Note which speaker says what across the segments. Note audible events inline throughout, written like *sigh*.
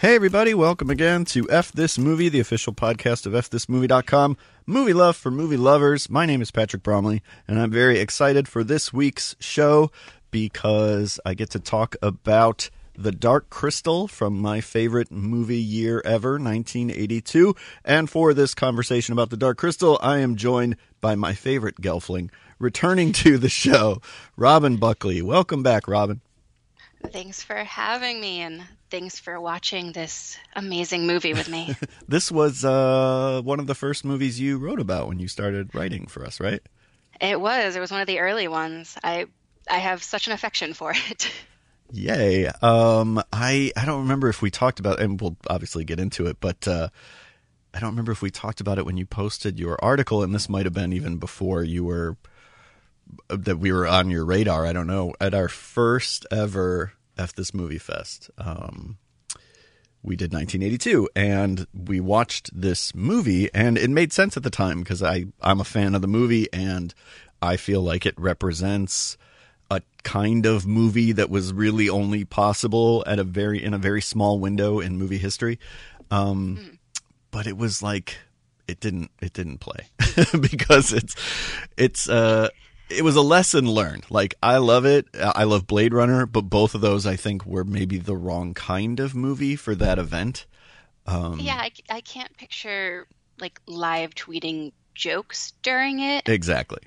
Speaker 1: Hey, everybody, welcome again to F This Movie, the official podcast of FThisMovie.com. Movie love for movie lovers. My name is Patrick Bromley, and I'm very excited for this week's show because I get to talk about The Dark Crystal from my favorite movie year ever, 1982. And for this conversation about The Dark Crystal, I am joined by my favorite Gelfling, returning to the show, Robyn Buckley. Welcome back, Robyn.
Speaker 2: Thanks for having me and thanks for watching this amazing movie with me. *laughs*
Speaker 1: this was uh, one of the first movies you wrote about when you started writing for us, right?
Speaker 2: It was. It was one of the early ones. I I have such an affection for it. *laughs*
Speaker 1: Yay. Um I I don't remember if we talked about and we'll obviously get into it, but uh I don't remember if we talked about it when you posted your article and this might have been even before you were that we were on your radar. I don't know. At our first ever F This Movie Fest, um, we did 1982, and we watched this movie, and it made sense at the time because I I'm a fan of the movie, and I feel like it represents a kind of movie that was really only possible at a very in a very small window in movie history. Um, mm. But it was like it didn't it didn't play *laughs* because it's it's uh it was a lesson learned. Like I love it. I love Blade Runner, but both of those I think were maybe the wrong kind of movie for that event.
Speaker 2: Um, yeah, I, I can't picture like live tweeting jokes during it.
Speaker 1: Exactly.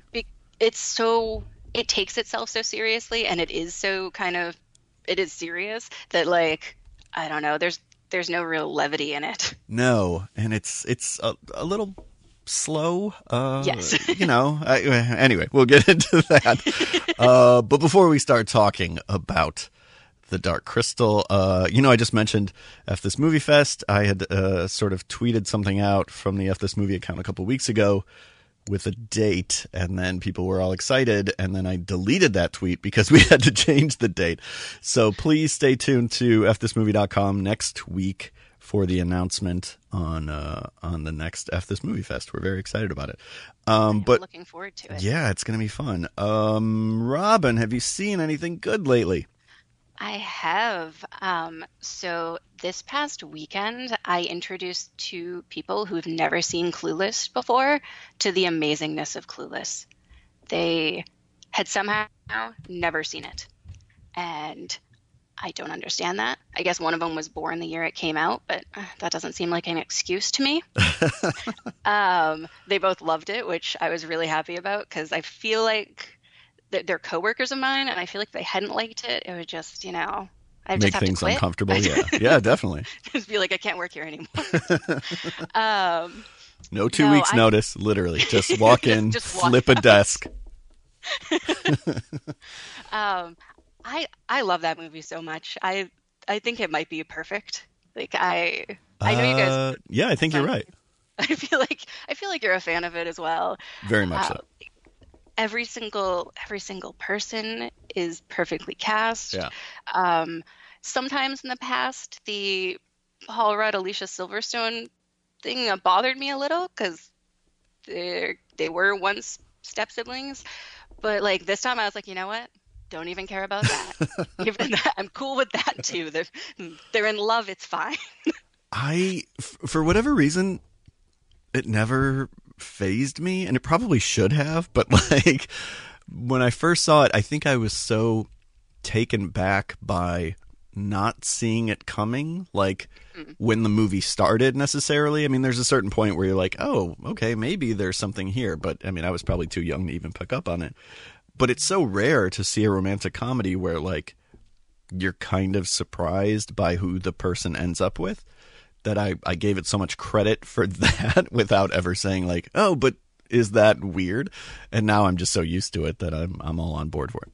Speaker 2: It's so it takes itself so seriously, and it is so kind of it is serious that like I don't know. There's there's no real levity in it.
Speaker 1: No, and it's it's a, a little slow.
Speaker 2: Uh, yes. *laughs*
Speaker 1: you know, I, anyway, we'll get *laughs* into that. uh, but before we start talking about the Dark Crystal, uh, you know, I just mentioned F This Movie Fest. I had uh, sort of tweeted something out from the F This Movie account a couple weeks ago with a date, and then people were all excited, and then I deleted that tweet because we *laughs* had to change the date. So please stay tuned to fthismovie.com next week for the announcement on uh, on the next F This Movie Fest. We're very excited about it.
Speaker 2: Um, but looking forward to it.
Speaker 1: Yeah, it's going to be fun. Um, Robyn, have you seen anything good lately?
Speaker 2: I have. Um, so this past weekend, I introduced two people who've never seen Clueless before to the amazingness of Clueless. They had somehow never seen it, and I don't understand that. I guess one of them was born the year it came out, but uh, that doesn't seem like an excuse to me. *laughs* um, they both loved it, which I was really happy about because I feel like they're coworkers of mine, and I feel like if they hadn't liked it, it would just, you know,
Speaker 1: I make things uncomfortable. *laughs* Yeah, yeah, definitely.
Speaker 2: just be like, I can't work here anymore. *laughs* um,
Speaker 1: no two no, weeks I, notice, literally. Just walk in, just walk flip out. a desk.
Speaker 2: um, I I love that movie so much. I I think it might be perfect. Like I I know you guys. Uh,
Speaker 1: yeah, I think you're *laughs* right.
Speaker 2: I feel like I feel like you're a fan of it as well.
Speaker 1: Very much uh, so.
Speaker 2: Every single every single person is perfectly cast.
Speaker 1: Yeah.
Speaker 2: Um, sometimes in the past, the Paul Rudd Alicia Silverstone thing bothered me a little because they they were once step siblings, but like this time I was like, you know what? Don't even care about that. *laughs* even that, I'm cool with that too. They're, they're in love. It's fine.
Speaker 1: I, for whatever reason, it never phased me, and it probably should have. But *laughs* like when I first saw it, I think I was so taken back by not seeing it coming like mm. when the movie started necessarily i mean there's a certain point where you're like oh okay maybe there's something here but i mean i was probably too young to even pick up on it but it's so rare to see a romantic comedy where like you're kind of surprised by who the person ends up with that I, I gave it so much credit for *laughs* that without ever saying like, oh, but is that weird? And now I'm just so used to it that I'm I'm all on board for it.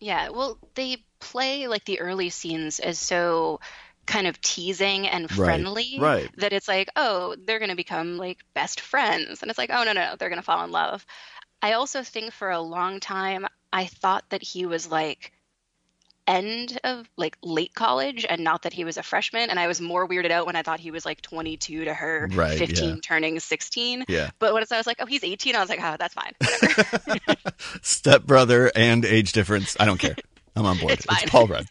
Speaker 2: Yeah, well, they play like the early scenes as so kind of teasing and friendly
Speaker 1: right, right.
Speaker 2: that it's like, oh, they're going to become like best friends. And it's like, oh, no, no, they're going to fall in love. I also think for a long time I thought that he was like end of like late college and not that he was a freshman and I was more weirded out when I thought he was like 22 to her
Speaker 1: right,
Speaker 2: 15
Speaker 1: yeah.
Speaker 2: turning 16
Speaker 1: yeah.
Speaker 2: But when I was like oh he's 18 I was like oh that's fine. *laughs* *laughs*
Speaker 1: Step brother and age difference I don't care. I'm on board.
Speaker 2: It's,
Speaker 1: it's Paul *laughs* Rudd.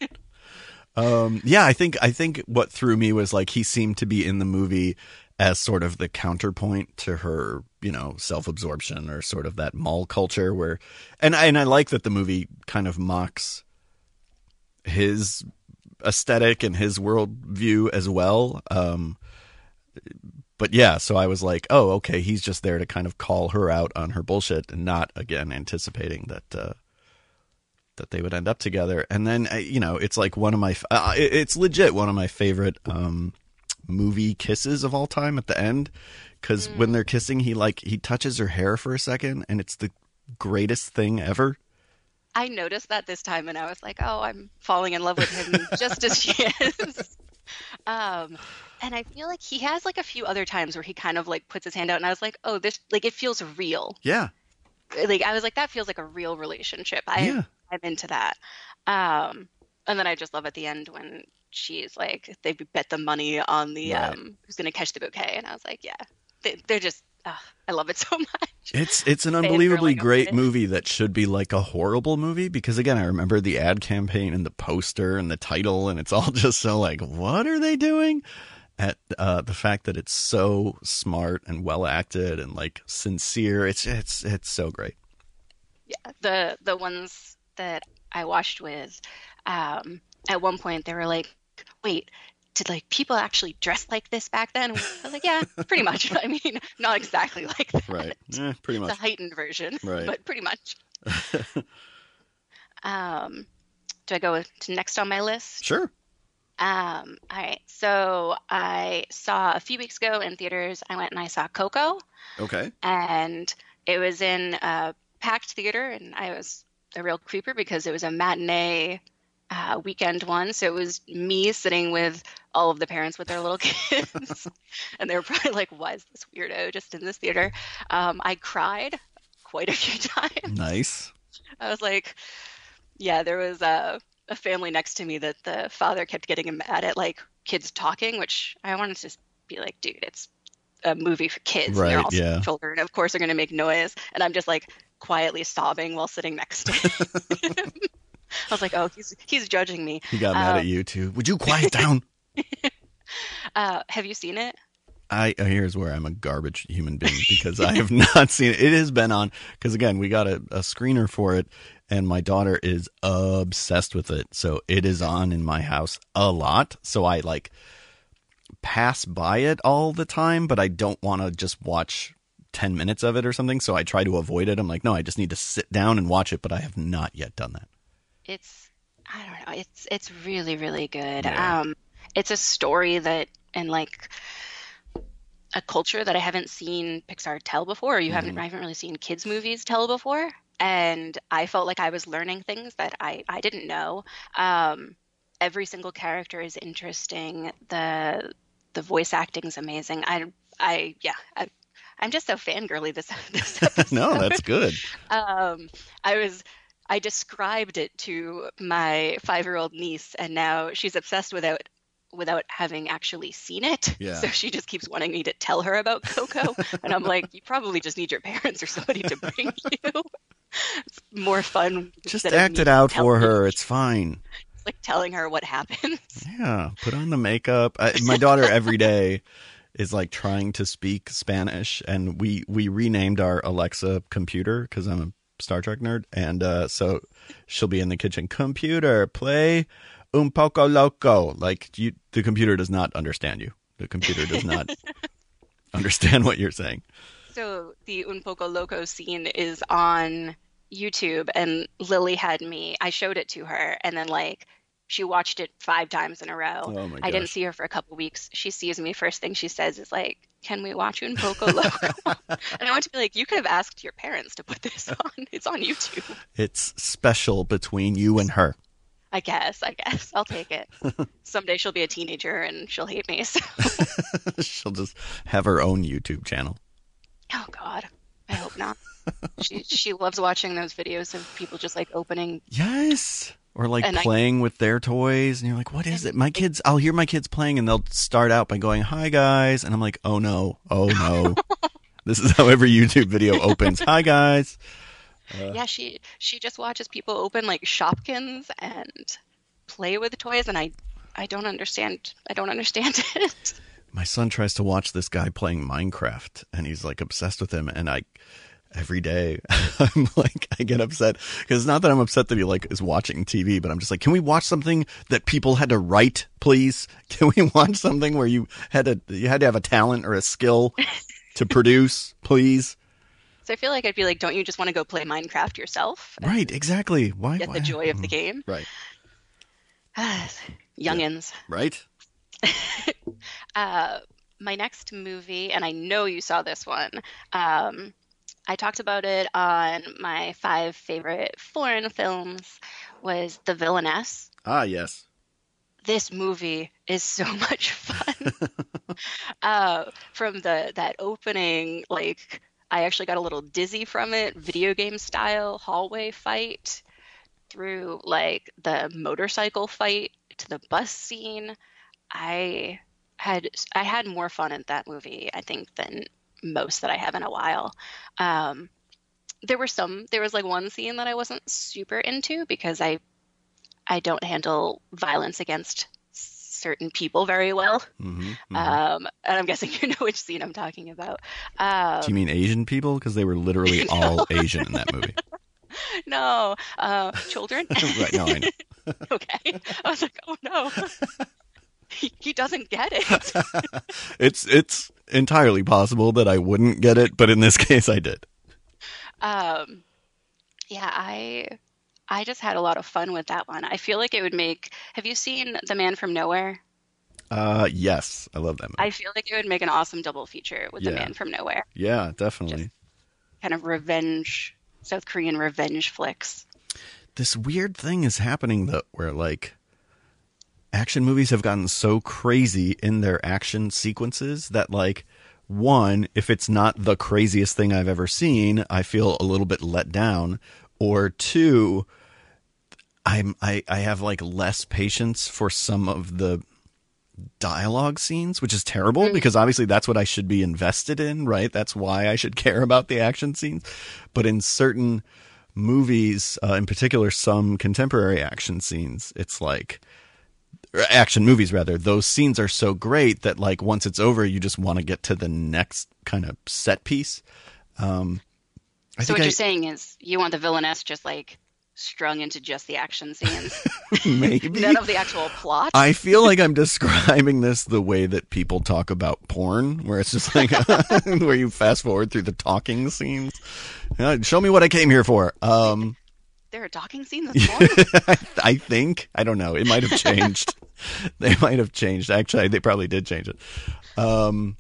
Speaker 1: Um, yeah, I think I think what threw me was like he seemed to be in the movie as sort of the counterpoint to her, you know, self-absorption or sort of that mall culture where and I, and I like that the movie kind of mocks his aesthetic and his worldview as well. Um, but yeah, so I was like, oh, okay, he's just there to kind of call her out on her bullshit and not again anticipating that uh, that they would end up together. And then you know, it's like one of my uh, it's legit one of my favorite um, movie kisses of all time at the end because mm. when they're kissing, he like he touches her hair for a second, and it's the greatest thing ever.
Speaker 2: I noticed that this time, and I was like, "Oh, I'm falling in love with him just as she is." *laughs* um, and I feel like he has like a few other times where he kind of like puts his hand out, and I was like, "Oh, this like it feels real."
Speaker 1: Yeah.
Speaker 2: Like I was like, that feels like a real relationship. I yeah. I'm into that. Um, and then I just love at the end when she's like, they bet the money on the right. um who's gonna catch the bouquet, and I was like, yeah, they, they're just I love it *laughs* so much.
Speaker 1: It's it's an unbelievably great movie that should be like a horrible movie because again I remember the ad campaign and the poster and the title and it's all *laughs* just so like what are they doing? At uh, the fact that it's so smart and well acted and like sincere, it's it's it's so great.
Speaker 2: Yeah, the the ones that I watched with, um, at one point they were like, "Wait, did like people actually dress like this back then? I was like, yeah, pretty much. *laughs* I mean, not exactly like that.
Speaker 1: Right. Yeah, pretty much.
Speaker 2: It's a heightened version, right. but pretty much. *laughs* um, do I go to next on my list?
Speaker 1: Sure.
Speaker 2: Um, all right. So I saw a few weeks ago in theaters. I went and I saw Coco.
Speaker 1: Okay.
Speaker 2: And it was in a packed theater, and I was a real creeper because it was a matinee uh, weekend one. So it was me sitting with all of the parents with their little *laughs* kids. *laughs* and they were probably like, why is this weirdo just in this theater? Um, I cried quite a few *laughs* times.
Speaker 1: Nice.
Speaker 2: I was like, yeah, there was a, a family next to me that the father kept getting mad at like kids talking, which I wanted to be like, dude, it's a movie for kids.
Speaker 1: Right,
Speaker 2: and they're also
Speaker 1: yeah.
Speaker 2: children. Of course, they're going to make noise. And I'm just like quietly sobbing while sitting next to him. *laughs* I was like, oh, he's he's judging me.
Speaker 1: He got mad um, at you too. Would you quiet down? *laughs* *laughs*
Speaker 2: uh, have you seen it?
Speaker 1: I uh, here's where I'm a garbage human being because I have not seen it. It has been on because again we got a, a screener for it, and my daughter is obsessed with it. So it is on in my house a lot. So I like pass by it all the time, but I don't want to just watch 10 minutes of it or something. So I try to avoid it. I'm like, no, I just need to sit down and watch it, but I have not yet done that
Speaker 2: it's I don't know. It's it's really really good. Yeah. Um, it's a story that and like a culture that I haven't seen Pixar tell before. Or you mm-hmm. haven't I haven't really seen kids movies tell before, and I felt like I was learning things that I I didn't know. Um, every single character is interesting. The the voice acting is amazing. I I yeah. I, I'm just so fangirly this *laughs* this episode. *laughs*
Speaker 1: no, that's good.
Speaker 2: um, I was I described it to my five year old niece, and now she's obsessed without without having actually seen it.
Speaker 1: Yeah. *laughs*
Speaker 2: So she just keeps wanting me to tell her about Coco, and I'm like, you probably just need your parents or somebody to bring *laughs* you. It's more fun.
Speaker 1: Just act it out for her. It's fine.
Speaker 2: It's like telling her what happens.
Speaker 1: Yeah, put on the makeup. I, my daughter every day is like trying to speak Spanish, and we we renamed our Alexa computer because I'm a Star Trek nerd, and uh, so she'll be in the kitchen. Computer, play un poco loco. Like you, the computer does not understand you. The computer does not *laughs* understand what you're saying.
Speaker 2: So the un poco loco scene is on YouTube, and Lily had me. I showed it to her, and then like she watched it five times in a row.
Speaker 1: Oh
Speaker 2: I didn't see her for a couple weeks. She sees me. First thing she says is like, "Can we watch Un Poco Loco?" *laughs* and I want to be like, "You could have asked your parents to put this *laughs* on. It's on YouTube."
Speaker 1: It's special between you and her.
Speaker 2: I guess. I guess I'll take it. *laughs* Someday she'll be a teenager and she'll hate me. So.
Speaker 1: she'll just have her own YouTube channel.
Speaker 2: Oh God, I hope not. she she loves watching those videos of people just like opening.
Speaker 1: Yes or like and playing I, with their toys and you're like what is it my kids i'll hear my kids playing and they'll start out by going hi guys and i'm like oh no oh no *laughs* this is how every youtube video opens hi guys
Speaker 2: uh, yeah she she just watches people open like shopkins and play with toys and i I don't understand. I don't understand *laughs* it.
Speaker 1: My son tries to watch this guy playing Minecraft, and he's like obsessed with him. And I, every day, *laughs* I'm like, I get upset because not that I'm upset that he like is watching TV, but I'm just like, can we watch something that people had to write, please? *laughs* Can we watch something where you had to you had to have a talent or a skill to *laughs* produce, please?
Speaker 2: So I feel like I'd be like, don't you just want to go play Minecraft yourself?
Speaker 1: Right, exactly. Why
Speaker 2: Get
Speaker 1: why-
Speaker 2: the joy of the game.
Speaker 1: Right, *sighs*
Speaker 2: Youngins.
Speaker 1: right.
Speaker 2: Uh, my next movie, and I know you saw this one. Um, I talked about it on my five favorite foreign films. Was The Villainess.
Speaker 1: Ah, yes.
Speaker 2: This movie is so *laughs* much fun. *laughs* uh, from the that opening, like I actually got a little dizzy from it, video game style hallway fight, through like the motorcycle fight to the bus scene. I had I had more fun in that movie, I think, than most that I have in a while. Um, there were some. There was like one scene that I wasn't super into because I I don't handle violence against certain people very well.
Speaker 1: hmm
Speaker 2: Um, and I'm guessing you know which scene I'm talking about. Um,
Speaker 1: Do you mean Asian people? Because they were literally *laughs* all Asian in that movie. *laughs*
Speaker 2: no, uh, children. *laughs*
Speaker 1: right? No, I know.
Speaker 2: okay. I was like, oh no. He, he doesn't get it. *laughs*
Speaker 1: it's it's entirely possible that I wouldn't get it, but in this *laughs* case, I did.
Speaker 2: Um, yeah, I I just had a lot of fun with that one. I feel like it would make. Have you seen The Man from Nowhere?
Speaker 1: Uh, yes, I love that movie.
Speaker 2: I feel like it would make an awesome double feature with The Man from Nowhere.
Speaker 1: yeah, definitely.
Speaker 2: Kind of revenge, South Korean revenge flicks.
Speaker 1: this weird thing is happening though where like action movies have gotten so crazy in their action sequences that like one if it's not the craziest thing i've ever seen i feel a little bit let down. Or two i'm i, I have like less patience for some of the dialogue scenes which is terrible because obviously that's what i should be invested in right? That's why i should *laughs* care about the action scenes. But in certain movies, uh, in particular, some contemporary action scenes, it's like action movies rather. Those scenes are so great that like once it's over, you just want to get to the next kind of set piece. Um, I
Speaker 2: so what
Speaker 1: think
Speaker 2: you're saying is you want the villainess just like strung into just the action scenes, *laughs* *laughs*
Speaker 1: maybe
Speaker 2: none of the actual plot.
Speaker 1: I feel like I'm *laughs* describing this the way that people talk about porn, where it's just like where you fast forward through the talking scenes. Uh, show me what I came here for. Um,
Speaker 2: there are docking scenes in *laughs* porn.
Speaker 1: I, I think I don't know. It might have changed. *laughs* they might have changed. Actually, they probably did change it. Um,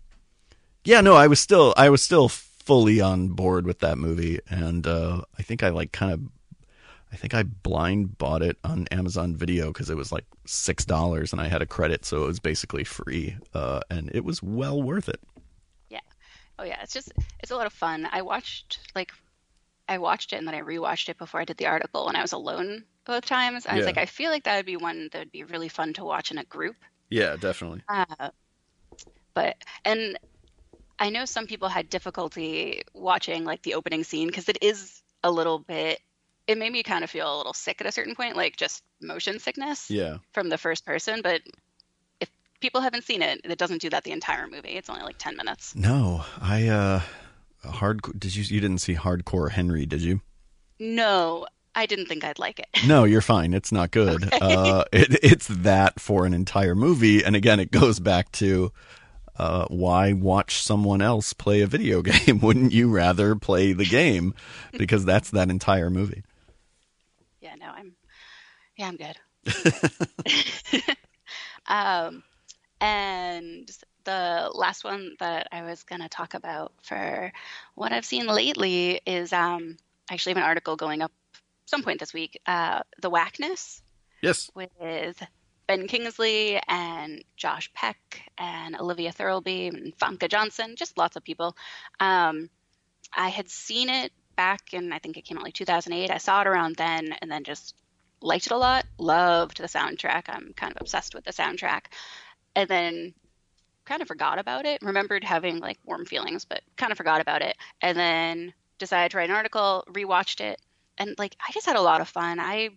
Speaker 1: yeah, no, I was still I was still fully on board with that movie, and uh, I think I like kind of. I think I blind bought it on Amazon Video because it was like six dollars, and I had a credit, so it was basically free, uh, and it was well worth it. Yeah.
Speaker 2: Oh yeah, it's just it's a lot of fun. I watched like I watched it and then I rewatched it before I did the article when I was alone both times. I was like, I feel like that would be one that would be really fun to watch in a group.
Speaker 1: Yeah, definitely.
Speaker 2: Uh, but and I know some people had difficulty watching like the opening scene because it is a little bit. It made me kind of feel a little sick at a certain point, like just motion sickness
Speaker 1: Yeah,
Speaker 2: from the first person. But if people haven't seen it, it doesn't do that the entire movie. It's only like ten minutes.
Speaker 1: no, I uh, hard. Did you you didn't see Hardcore Henry? Did you?
Speaker 2: No, I didn't think I'd like it.
Speaker 1: No, you're fine. It's not good. *laughs* Uh, it, it's that for an entire movie, and again, it goes back to uh, why watch someone else play a video *laughs* game? Wouldn't you rather play the game? Because that's that entire movie.
Speaker 2: Yeah, no, I'm yeah, I'm good. *laughs* um, and the last one that I was gonna talk about for what I've seen lately is um, I actually have an article going up some point this week. Uh, the Wackness
Speaker 1: Yes.
Speaker 2: with Ben Kingsley and Josh Peck and Olivia Thirlby and Famke Janssen, just lots of people. Um, I had seen it back in, I think it came out like 2008. I saw it around then and then just liked it a lot, loved the soundtrack. I'm kind of obsessed with the soundtrack. And then kind of forgot about it, remembered having like warm feelings, but kind of forgot about it. And then decided to write an article, rewatched it, and like I just had a lot of fun. I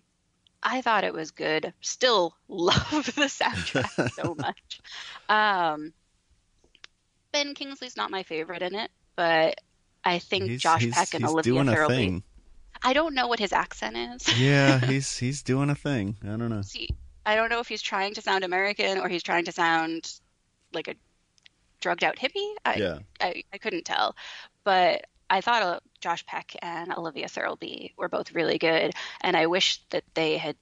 Speaker 2: I thought it was good. Still *laughs* love the soundtrack *laughs* so much. Um, ben Kingsley's not my favorite in it, but I think
Speaker 1: He's,
Speaker 2: Josh
Speaker 1: he's,
Speaker 2: Peck and
Speaker 1: he's
Speaker 2: Olivia
Speaker 1: doing a thing.
Speaker 2: I don't know what his accent is.
Speaker 1: Yeah, *laughs* he's he's doing a thing. I don't know.
Speaker 2: See, I don't know if he's trying to sound American or he's trying to sound like a drugged out hippie. I,
Speaker 1: Yeah.
Speaker 2: I, I couldn't tell, but I thought uh, Josh Peck and Olivia Thirlby were both really good, and I wish that they had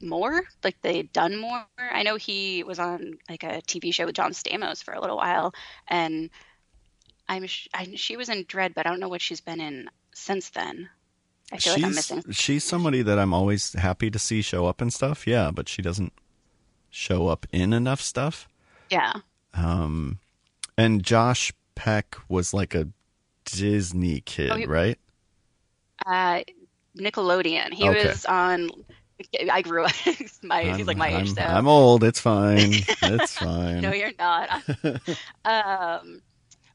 Speaker 2: more, like they had done more. I know he was on like a TV show with John Stamos for a little while, and I'm sh- I, she was in Dredd, but I don't know what she's been in since then. I feel like I'm missing.
Speaker 1: she's somebody that I'm always happy to see show up and stuff. Yeah, but she doesn't show up in enough stuff.
Speaker 2: Yeah,
Speaker 1: Um, and Josh Peck was like a Disney kid,
Speaker 2: Oh, he-
Speaker 1: right?
Speaker 2: uh, Nickelodeon. He
Speaker 1: Okay.
Speaker 2: was on. I grew up. *laughs* my he's like my
Speaker 1: I'm,
Speaker 2: age, so
Speaker 1: I'm old. It's fine. *laughs* It's fine.
Speaker 2: no, you're not. *laughs* um,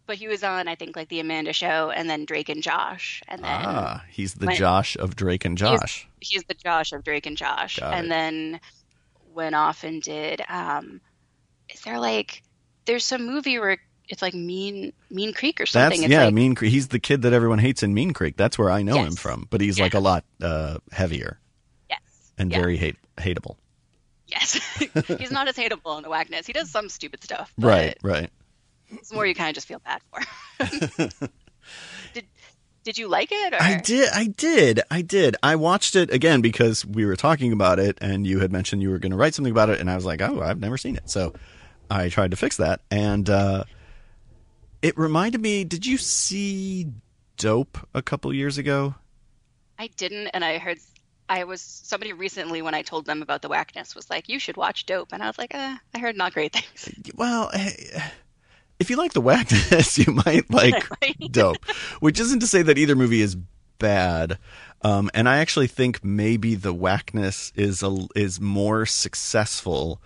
Speaker 2: but he was on, I think, like the Amanda Show, and then Drake and Josh, and then
Speaker 1: ah, he's the Josh of Drake and Josh.
Speaker 2: he's the Josh of Drake and Josh,
Speaker 1: Got
Speaker 2: and
Speaker 1: it.
Speaker 2: then went off and did. Um, is there like there's some movie where it's like Mean Mean Creek or something?
Speaker 1: That's
Speaker 2: it's
Speaker 1: yeah,
Speaker 2: like,
Speaker 1: Mean Creek. He's the kid that everyone hates in Mean Creek. That's where I know him from. But he's
Speaker 2: Yeah.
Speaker 1: like a lot uh, heavier
Speaker 2: yes,
Speaker 1: and
Speaker 2: Yeah.
Speaker 1: very hate hateable.
Speaker 2: yes. *laughs* he's not as hateable in the Wackness. He does some stupid stuff,
Speaker 1: Right, right.
Speaker 2: It's more you kind of just feel bad for. *laughs* did Did you like it? Or?
Speaker 1: I did. I did. I did. I watched it again because we were talking about it, and you had mentioned you were going to write something about it, and I was like, "Oh, I've never seen it." So I tried to fix that, and uh, it reminded me. Did you see Dope a couple years ago?
Speaker 2: I didn't, and I heard I was somebody recently when I told them about the wackness was like, "You should watch Dope," and I was like, uh, "I heard not great things." *laughs*
Speaker 1: Well, eh, if you like the wackness, *laughs* you might like *laughs* Dope, which isn't to say that either movie is bad. Um, and I actually think maybe the wackness is a, is more successful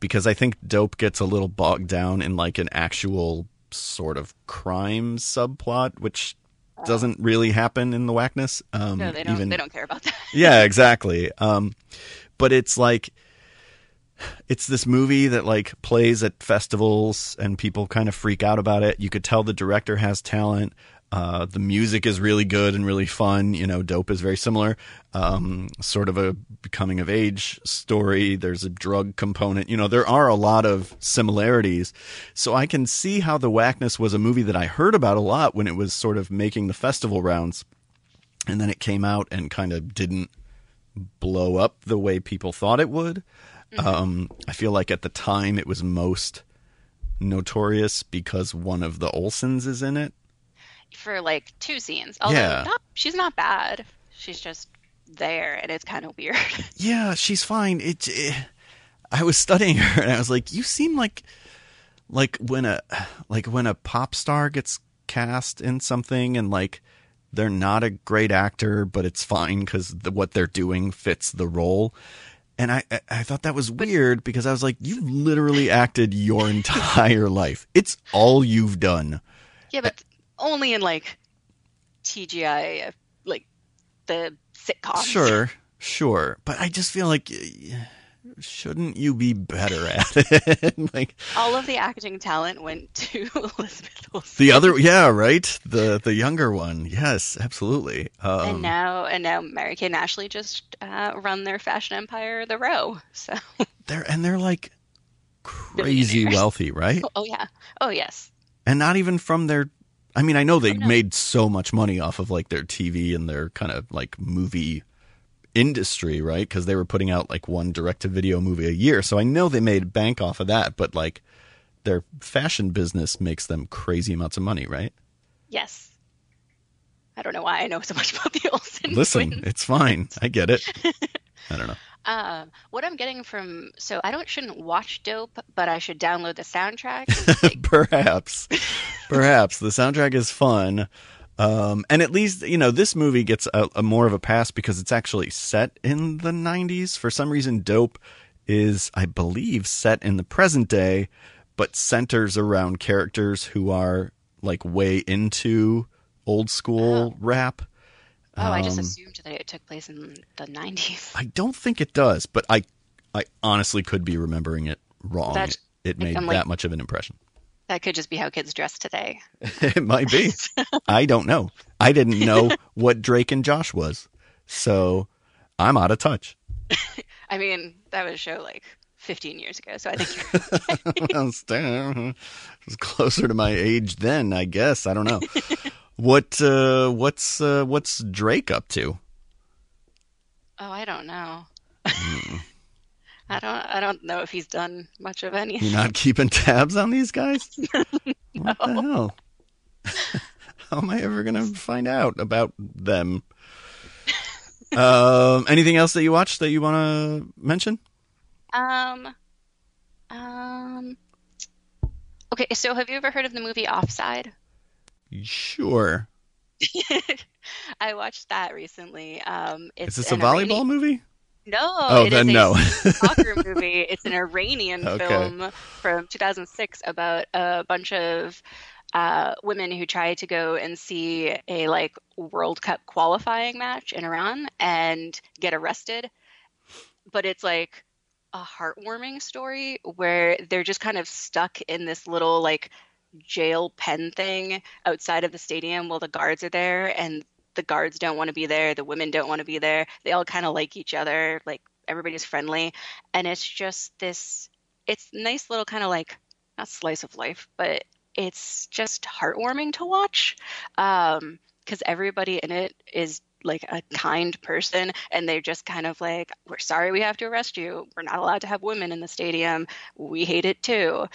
Speaker 1: because I think Dope gets a little bogged down in like an actual sort of crime subplot, which doesn't really happen in the wackness. Um,
Speaker 2: no, they don't.
Speaker 1: even
Speaker 2: They don't care about that. *laughs* *laughs*
Speaker 1: yeah, exactly. Um, but it's like it's this movie that like plays at festivals and people kind of freak out about it. You could tell the director has talent. Uh, the music is really good and really fun. You know, Dope is very similar. Um, sort of a coming of age story. There's a drug component. You know, there are a lot of similarities. So I can see how The Wackness was a movie that I heard about a lot when it was sort of making the festival rounds. And then it came out and kind of didn't blow up the way people thought it would. Um, I feel like at the time it was most notorious because one of the Olsens is in it.
Speaker 2: For like two scenes, although
Speaker 1: Yeah.
Speaker 2: not, she's not bad. She's just there, and it's kind of weird. *laughs*
Speaker 1: Yeah, she's fine. It, eh, I was studying her and I was like, you seem like like when a like when a pop star gets cast in something and like they're not a great actor, but it's fine because the, what they're doing fits the role. And I, I- I thought that was weird because I was like, you've literally acted your *laughs* entire life. It's all you've done.
Speaker 2: yeah, but only in like TGI, like the sitcoms.
Speaker 1: Sure, *laughs* sure, but I just feel like shouldn't you be better at *laughs* it? like
Speaker 2: All of the acting talent went to *laughs* Elizabeth Olsen.
Speaker 1: the other, yeah, right. The the younger one, yes, absolutely. Um,
Speaker 2: and now, and now, Mary-Kate and Ashley just uh, run their fashion empire, The Row. So,
Speaker 1: they're and they're like crazy wealthy, right?
Speaker 2: oh yeah, oh yes,
Speaker 1: And not even from their. I mean, I know they
Speaker 2: Oh, no.
Speaker 1: made so much money off of like their TV and their kind of like movie industry, right? Because they were putting out like one direct to video movie a year. So I know they made bank off of that, but like their fashion business makes them crazy amounts of money, right?
Speaker 2: yes. I don't know why I know so much about the Olsen
Speaker 1: Listen,
Speaker 2: twins.
Speaker 1: it's fine. I get it. *laughs* I don't know.
Speaker 2: Uh, what I'm getting from so I don't shouldn't watch Dope, but I should download the soundtrack. *laughs*
Speaker 1: perhaps. Perhaps. The soundtrack is fun. Um, and at least you know this movie gets a, a more of a pass because it's actually set in the 90s for some reason dope is i believe set in the present day but centers around characters who are like way into old school rap
Speaker 2: Oh, I just
Speaker 1: Um,
Speaker 2: assumed that it took place in the 90s.
Speaker 1: I don't think it does, but I I honestly could be remembering it wrong. It made
Speaker 2: like-
Speaker 1: that much of an impression.
Speaker 2: That could just be how kids dress today. *laughs*
Speaker 1: it might be. *laughs* I don't know. I didn't know what Drake and Josh was. So I'm out of touch. *laughs*
Speaker 2: I mean, that was a show like 15 years ago, so I think you're
Speaker 1: I was I was closer to my age then, I guess. I don't know. What uh what's uh what's Drake up to?
Speaker 2: Oh, I don't know.
Speaker 1: Hmm. *laughs*
Speaker 2: I don't. I don't know if he's done much of anything.
Speaker 1: You're not keeping tabs on these guys? *laughs* What the hell? *laughs* How am I ever gonna find out about them? um, anything else that you watched that you want to mention?
Speaker 2: Um. Um. Okay, so have you ever heard of the movie Offside?
Speaker 1: Sure. *laughs*
Speaker 2: I watched that recently. Um, it's
Speaker 1: Is this a volleyball
Speaker 2: Iranian-
Speaker 1: movie?
Speaker 2: No.
Speaker 1: Oh,
Speaker 2: it is
Speaker 1: then
Speaker 2: a
Speaker 1: no. *laughs*
Speaker 2: soccer *laughs* movie. It's an Iranian
Speaker 1: Okay.
Speaker 2: film from 2006 about a bunch of uh, women who try to go and see a like World Cup qualifying match in Iran and get arrested. But it's like a heartwarming story where they're just kind of stuck in this little like jail pen thing outside of the stadium while the guards are there and the guards don't want to be there the women don't want to be there. They all kind of like each other like everybody's friendly. And it's just this it's nice little kind of like not slice of life but it's just heartwarming to watch um because everybody in it is like a kind person and they're just kind of like we're sorry we have to arrest you. We're not allowed to have women in the stadium. We hate it too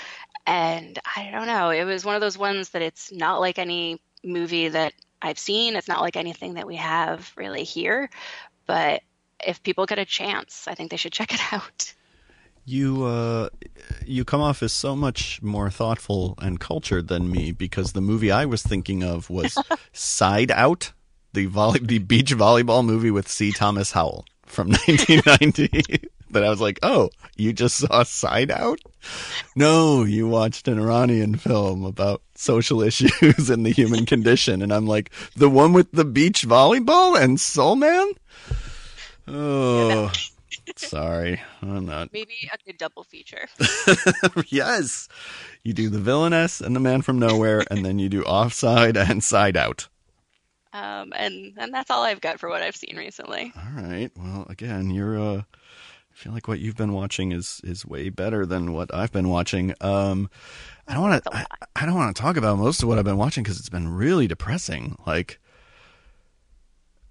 Speaker 2: and i don't know it was one of those ones that it's not like any movie that i've seen it's not like anything that we have really here but if people get a chance i think they should *laughs* check it out
Speaker 1: You uh, you come off as so much more thoughtful and cultured than me because the movie I was thinking of was *laughs* Side Out, the volley, the beach volleyball movie with C. Thomas Howell from *laughs* 1990. That I was like, oh, you just saw Side Out? No, you watched an Iranian film about social *laughs* issues and the human condition, and I'm like, the one with the beach volleyball and Soul Man. Oh. Sorry, I'm not
Speaker 2: maybe a good double feature *laughs*
Speaker 1: yes. You do the villainess and the man from nowhere, and then you do offside and side out.
Speaker 2: um, and and that's all i've got for what i've seen recently
Speaker 1: All right. Well, again, you're. Uh, I feel like what you've been watching is is way better than what I've been watching. Um, I don't want to. I. I don't want to talk about most of what I've been watching because it's been really depressing. Like,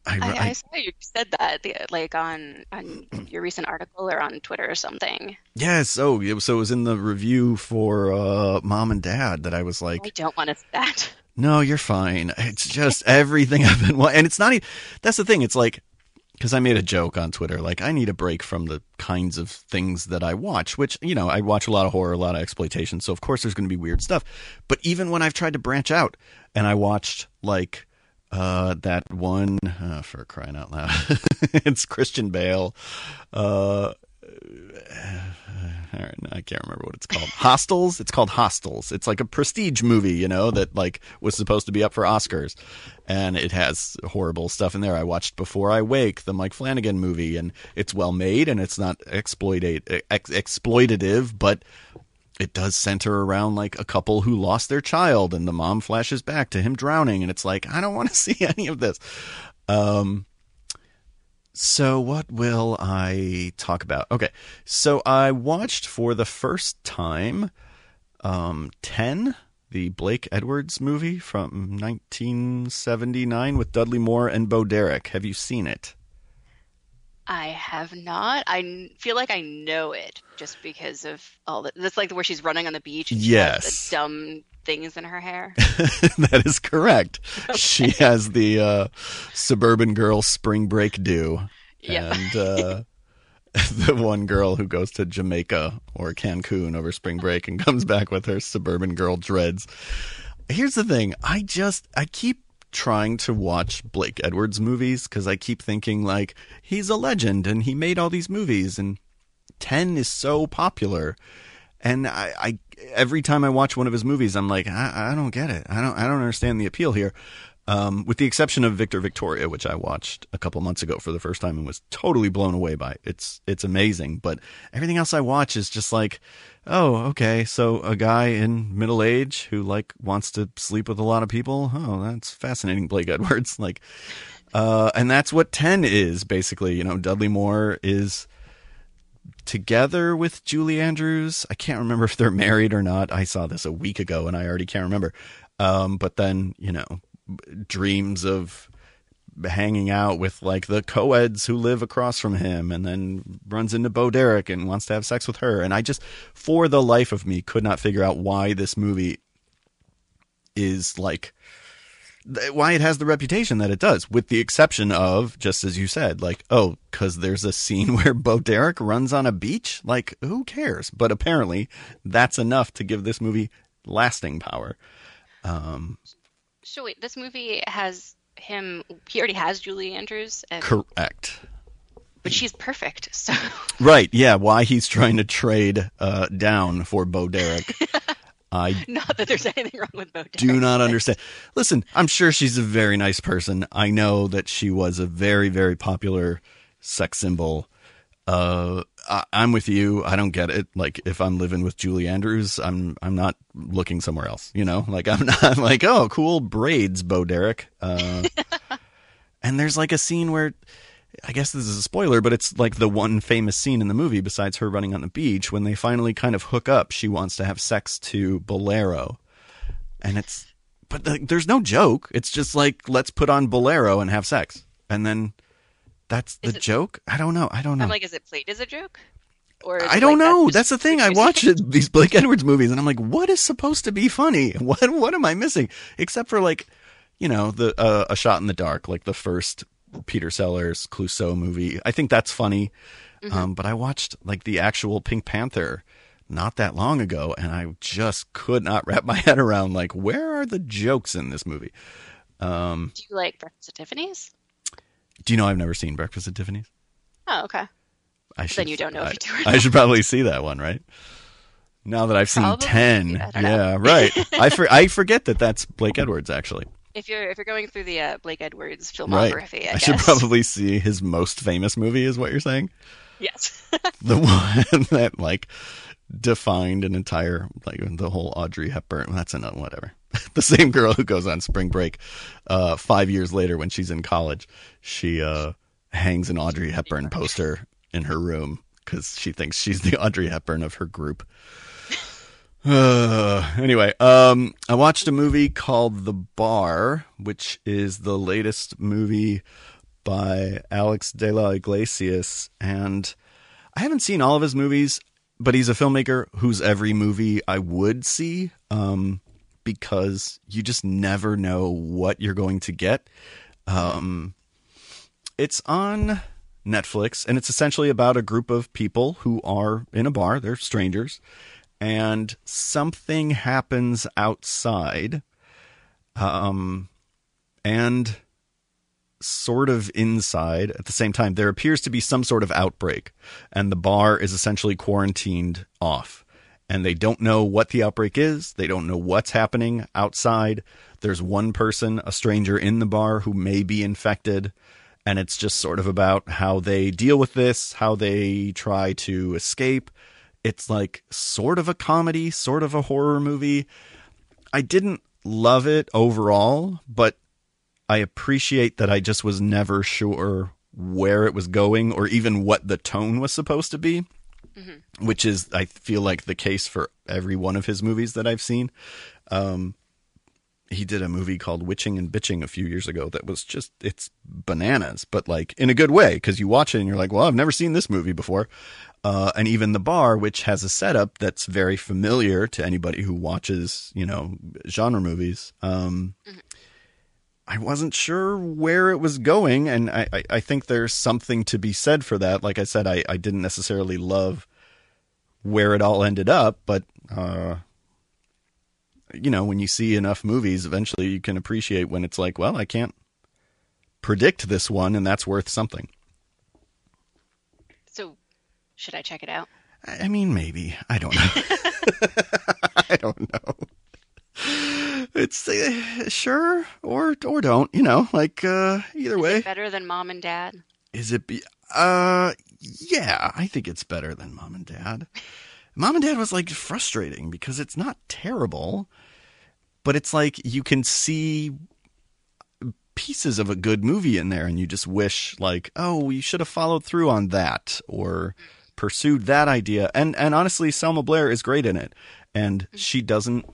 Speaker 1: I,
Speaker 2: I,
Speaker 1: I-
Speaker 2: saw you said that like on on *clears throat* your recent article or on Twitter or something.
Speaker 1: yes. Oh, it was, so it was in the review for uh, Mom and Dad that I was like,
Speaker 2: I don't want to see that.
Speaker 1: No, you're fine. It's *laughs* just everything I've been. And it's not. e- That's the thing. It's like because I made a joke on Twitter, like I need a break from the kinds of things that I watch. Which you know, I watch a lot of horror, a lot of exploitation. So of course, there's going to be weird stuff. But even when I've tried to branch out, and I watched like uh, that one uh, for crying out loud, *laughs* it's Christian Bale. Uh, *sighs* all right, I can't remember what it's called. Hostiles. It's called Hostiles. It's like a prestige movie, you know, that like was supposed to be up for Oscars, and it has horrible stuff in there. I watched Before I Wake, the Mike Flanagan movie, and it's well made and it's not exploitate ex- exploitative, but it does center around like a couple who lost their child, and the mom flashes back to him drowning, and it's like I don't want to *laughs* see any of this. Um, so, what will I talk about? Okay, so I watched for the first time um, 10, the Blake Edwards movie from 1979 with Dudley Moore and Bo Derek. Have you seen it?
Speaker 2: I have not. I feel like I know it just because of all the. That's like where she's running on the beach. And
Speaker 1: Yes.
Speaker 2: the dumb things in her hair. *laughs*
Speaker 1: that is correct. She has the uh, suburban girl spring break do.
Speaker 2: Yep.
Speaker 1: And *laughs* uh, *laughs* the one girl who goes to Jamaica or Cancun over spring break and comes back with her suburban girl dreads. Here's the thing I just, I keep trying to watch Blake Edwards movies because I keep thinking, like, he's a legend and he made all these movies and 10 is so popular. And I, I every time I watch one of his movies, I'm like, I, I don't get it. I don't I don't understand the appeal here. Um, with the exception of Victor Victoria, which I watched a couple months ago for the first time and was totally blown away by. It's it's amazing, but everything else I watch is just like, oh, okay, so a guy in middle age who like wants to sleep with a lot of people. Oh, that's fascinating, Blake Edwards. *laughs* Like, uh, and that's what Ten is basically. You know, Dudley Moore is together with Julie Andrews. I can't remember if they're married or not. I saw this a week ago and I already can't remember. Um, but then, you know, dreams of hanging out with like the co-eds who live across from him and then runs into Bo Derek and wants to have sex with her. And I just, for the life of me, could not figure out why this movie is like, why it has the reputation that it does, with the exception of, just as you said, like, oh, because there's a scene *laughs* where Bo Derek runs on a beach? Like, who cares? But apparently, that's enough to give this movie lasting power. Um,
Speaker 2: so wait, this movie has him. He already has Julie Andrews. And,
Speaker 1: correct.
Speaker 2: But she's perfect. So.
Speaker 1: Right. Yeah. Why he's trying to trade uh, down for Bo Derek. *laughs* I *laughs*
Speaker 2: not that there's anything wrong with Bo.
Speaker 1: Do not understand. Listen, I'm sure she's a very nice person. I know that she was a very, very popular sex symbol uh, I, am with you. I don't get it. Like if I'm living with Julie Andrews, I'm I'm not looking somewhere else. You know, like I'm *laughs* not like oh cool braids, Bo Derek. Uh, *laughs* and there's like a scene where. I guess this is a spoiler, but it's like the one famous scene in the movie besides her running on the beach when they finally kind of hook up. She wants to have sex to Bolero. And it's, but the, there's no joke. It's just like, let's put on Bolero and have sex. And then that's the it, joke? I don't know. I don't know.
Speaker 2: I'm like, is it played as a joke?
Speaker 1: Or I don't like know. That's, that's the thing. I watch *laughs* these Blake Edwards movies, and I'm like, what is supposed to be funny? *laughs* What what am I missing? Except for like, you know, the uh, a shot in the dark, like the first Peter Sellers Clouseau movie. I think that's funny. Mm-hmm. Um, but I watched like the actual Pink Panther not that long ago, and I just could not *laughs* wrap my head around like where are the jokes in this movie. Um,
Speaker 2: Do you like Breakfast at Tiffany's?
Speaker 1: Do you know I've never seen Breakfast at Tiffany's?
Speaker 2: Oh, okay.
Speaker 1: I should,
Speaker 2: then you don't know
Speaker 1: I,
Speaker 2: if you
Speaker 1: do. I should probably see that one, right? Now that I've probably, seen ten, yeah, right. I *laughs* for, I forget that that's Blake Edwards actually.
Speaker 2: If you're if you're going through the uh, Blake Edwards filmography, right. I,
Speaker 1: I should probably see his most famous movie. Is what you're saying?
Speaker 2: Yes. *laughs*
Speaker 1: the one *laughs* that like defined an entire like the whole Audrey Hepburn. That's enough. Whatever. *laughs* the same girl who goes on spring break uh, five years later when she's in college. She uh, hangs an Audrey Hepburn poster in her room because she thinks she's the Audrey Hepburn of her group. Uh, anyway, um, I watched a movie called The Bar, which is the latest movie by Alex de la Iglesias, and I haven't seen all of his movies, but he's a filmmaker whose every movie I would see. Um, because you just never know what you're going to get. Um, it's on Netflix, and it's essentially about a group of people who are in a bar. They're strangers, and something happens outside, um, and sort of inside at the same time. There appears to be some sort of outbreak, and the bar is essentially quarantined off and they don't know what the outbreak is. They don't know what's happening outside. There's one person, a stranger in the bar who may be infected. And it's just sort of about how they deal with this, how they try to escape. It's like sort of a comedy, sort of a horror movie. I didn't love it overall, but I appreciate that I just was never sure where it was going or even what the tone was supposed to be mm-hmm. which is I feel like the case for every one of his movies that I've seen. Um, he did a movie called Witching and Bitching a few years ago that was just it's bananas, but like in a good way because you watch it and you're like, well, I've never seen this movie before. Uh, and even the bar, which has a setup that's very familiar to anybody who watches, you know, genre movies. Um, mm-hmm. I wasn't sure where it was going, and I, I, I, think there's something to be said for that. Like I said, I, I didn't necessarily love where it all ended up, but uh, you know, when you see enough movies, eventually you can appreciate when it's like, well, I can't predict this one, and that's worth something.
Speaker 2: Should I check it out?
Speaker 1: I mean, maybe. I don't know. *laughs* I don't know. It's uh, sure or or don't. You know, like uh, either
Speaker 2: Is
Speaker 1: way.
Speaker 2: it better than mom and dad?
Speaker 1: Is it? Be- uh, yeah, I think it's better than Mom and Dad. Mom and Dad was like frustrating because it's not terrible, but it's like you can see pieces of a good movie in there, and you just wish like, oh, we should have followed through on that or pursued that idea. And and honestly, Selma Blair is great in it, and she doesn't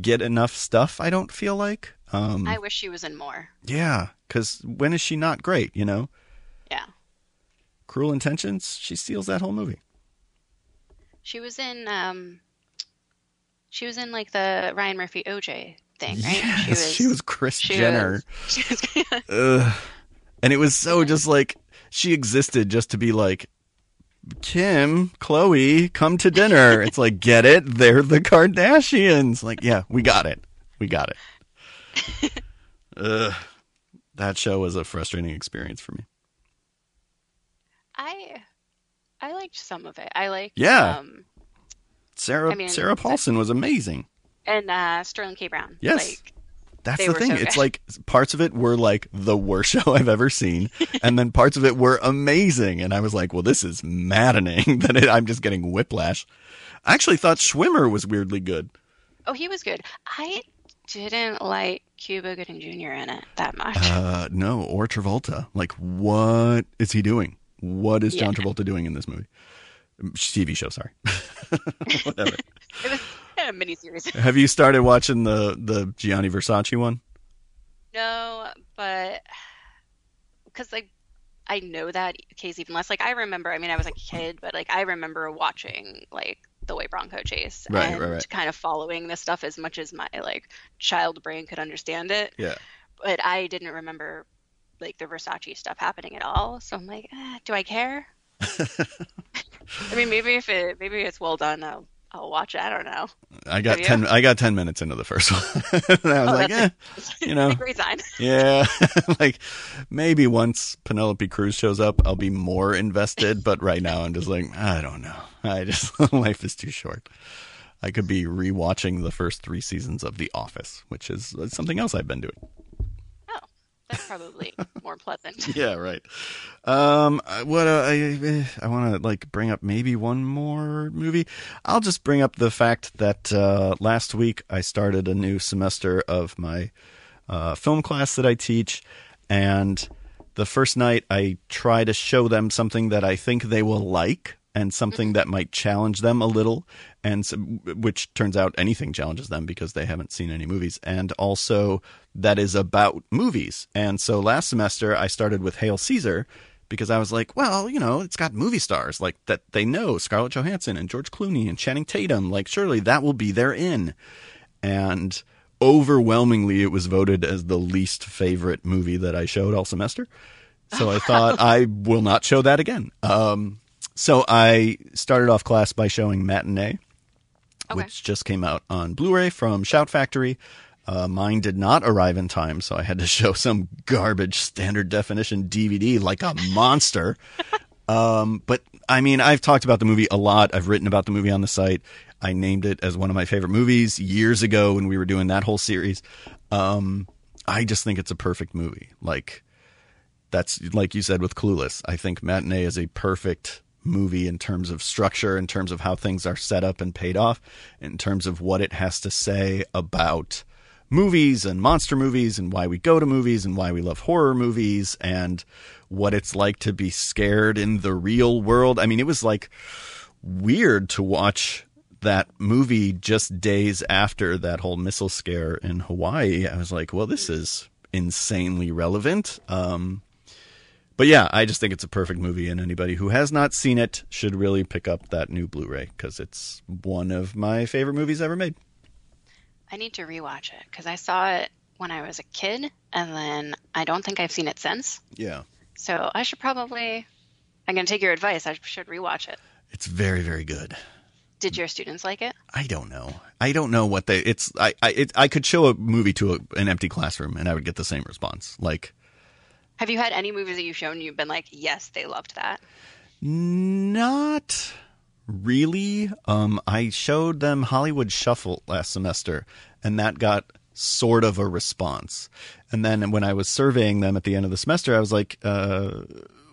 Speaker 1: get enough stuff. I don't feel like. Um,
Speaker 2: I wish she was in more.
Speaker 1: yeah, because when is she not great? You know.
Speaker 2: Yeah.
Speaker 1: Cruel Intentions, she steals that whole movie.
Speaker 2: She was in um she was in like the Ryan Murphy OJ thing, right?
Speaker 1: Yes, she was, Kris
Speaker 2: she
Speaker 1: Jenner.
Speaker 2: was- *laughs* she was-
Speaker 1: Ugh. And it was so just like she existed just to be like Kim, Chloe, come to dinner. *laughs* It's like, get it? They're the Kardashians. Like, yeah, we got it. We got it. *laughs* Ugh. That show was a frustrating experience for me.
Speaker 2: I I liked some of it. I liked
Speaker 1: Yeah.
Speaker 2: um
Speaker 1: Sarah
Speaker 2: I mean,
Speaker 1: Sarah Paulson was amazing.
Speaker 2: and uh Sterling K. Brown.
Speaker 1: Yes.
Speaker 2: Like
Speaker 1: That's
Speaker 2: They
Speaker 1: the thing.
Speaker 2: so
Speaker 1: it's like parts of it were like the worst *laughs* show I've ever seen, *laughs* and then parts of it were amazing. And I was like, "Well, this is maddening *laughs* that it, I'm just getting whiplash." I actually thought Schwimmer was weirdly good.
Speaker 2: oh he was good. I didn't like Cuba Gooding Jr. in it that much.
Speaker 1: Uh, no, or Travolta. Like, what is he doing? What is John Travolta doing in this movie? TV show, sorry. Whatever.
Speaker 2: it was a miniseries. *laughs*
Speaker 1: Have you started watching the the Gianni Versace one?
Speaker 2: No, but *sighs* because like I know that case even less. Like I remember. I mean, I was a kid, but like I remember watching like the White Bronco chase
Speaker 1: Right,
Speaker 2: and
Speaker 1: right, right.
Speaker 2: kind of following this stuff as much as my like child brain could understand it.
Speaker 1: Yeah.
Speaker 2: But I didn't remember like the Versace stuff happening at all. So I'm like, eh, do I care? *laughs* *laughs* I mean, maybe if it maybe it's well done, I'll I'll watch it. I don't know.
Speaker 1: I got
Speaker 2: Have you?
Speaker 1: ten. I got ten minutes into the first one, *laughs* and I was
Speaker 2: Oh,
Speaker 1: like, eh, you know, *laughs*
Speaker 2: great sign.
Speaker 1: Yeah, *laughs* like maybe once Penelope Cruz shows up, I'll be more invested. But right now, I'm just like, I don't know. I just life is too short. I could be rewatching the first three seasons of The Office, which is something else I've been doing.
Speaker 2: That's probably *laughs* more pleasant.
Speaker 1: Yeah, right. Um, what uh, I I want to like bring up maybe one more movie. I'll just bring up the fact that uh, last week I started a new semester of my uh, film class that I teach, and the first night I try to show them something that I think they will like and something that might challenge them a little and so, which turns out anything challenges them because they haven't seen any movies. And also that is about movies. And so last semester I started with Hail Caesar because I was like well you know it's got movie stars like that they know Scarlett Johansson and George Clooney and Channing Tatum. Like surely that will be their in. And overwhelmingly it was voted as the least favorite movie that I showed all semester. So I thought *laughs* I will not show that again. Um, so I started off class by showing Matinee,
Speaker 2: Okay.
Speaker 1: which just came out on Blu-ray from Shout Factory. Uh, mine did not arrive in time, so I had to *laughs* show some garbage standard definition DVD like a monster. *laughs* Um, but I mean, I've talked about the movie a lot. I've written about the movie on the site. I named it as one of my favorite movies years ago when we were doing that whole series. Um, I just think it's a perfect movie. Like that's like you said with Clueless. I think Matinee is a perfect movie in terms of structure, in terms of how things are set up and paid off, in terms of what it has to say about movies and monster movies and why we go to movies and why we love horror movies and what it's like to be scared in the real world. I mean, it was like weird to watch that movie just days after that whole missile scare in Hawaii. I was like, well, this is insanely relevant. Um, but yeah, I just think it's a perfect movie, and anybody who has not seen it should really pick up that new Blu-ray because it's one of my favorite movies ever made.
Speaker 2: I need to rewatch it because I saw it when I was a kid, and then I don't think I've seen it since.
Speaker 1: Yeah,
Speaker 2: So I should probably. I'm gonna take your advice. I should rewatch it.
Speaker 1: it's very, very good.
Speaker 2: Did your students like it?
Speaker 1: I don't know. I don't know what they. It's I. I. It, I could show a movie to a, an empty classroom, and I would get the same response. Like
Speaker 2: Have you had any movies that you've shown you've been like, yes, they loved that?
Speaker 1: Not really. Um, I showed them Hollywood Shuffle last semester, and that got sort of a response. And then when I was surveying them at the end of the semester, I was like, uh,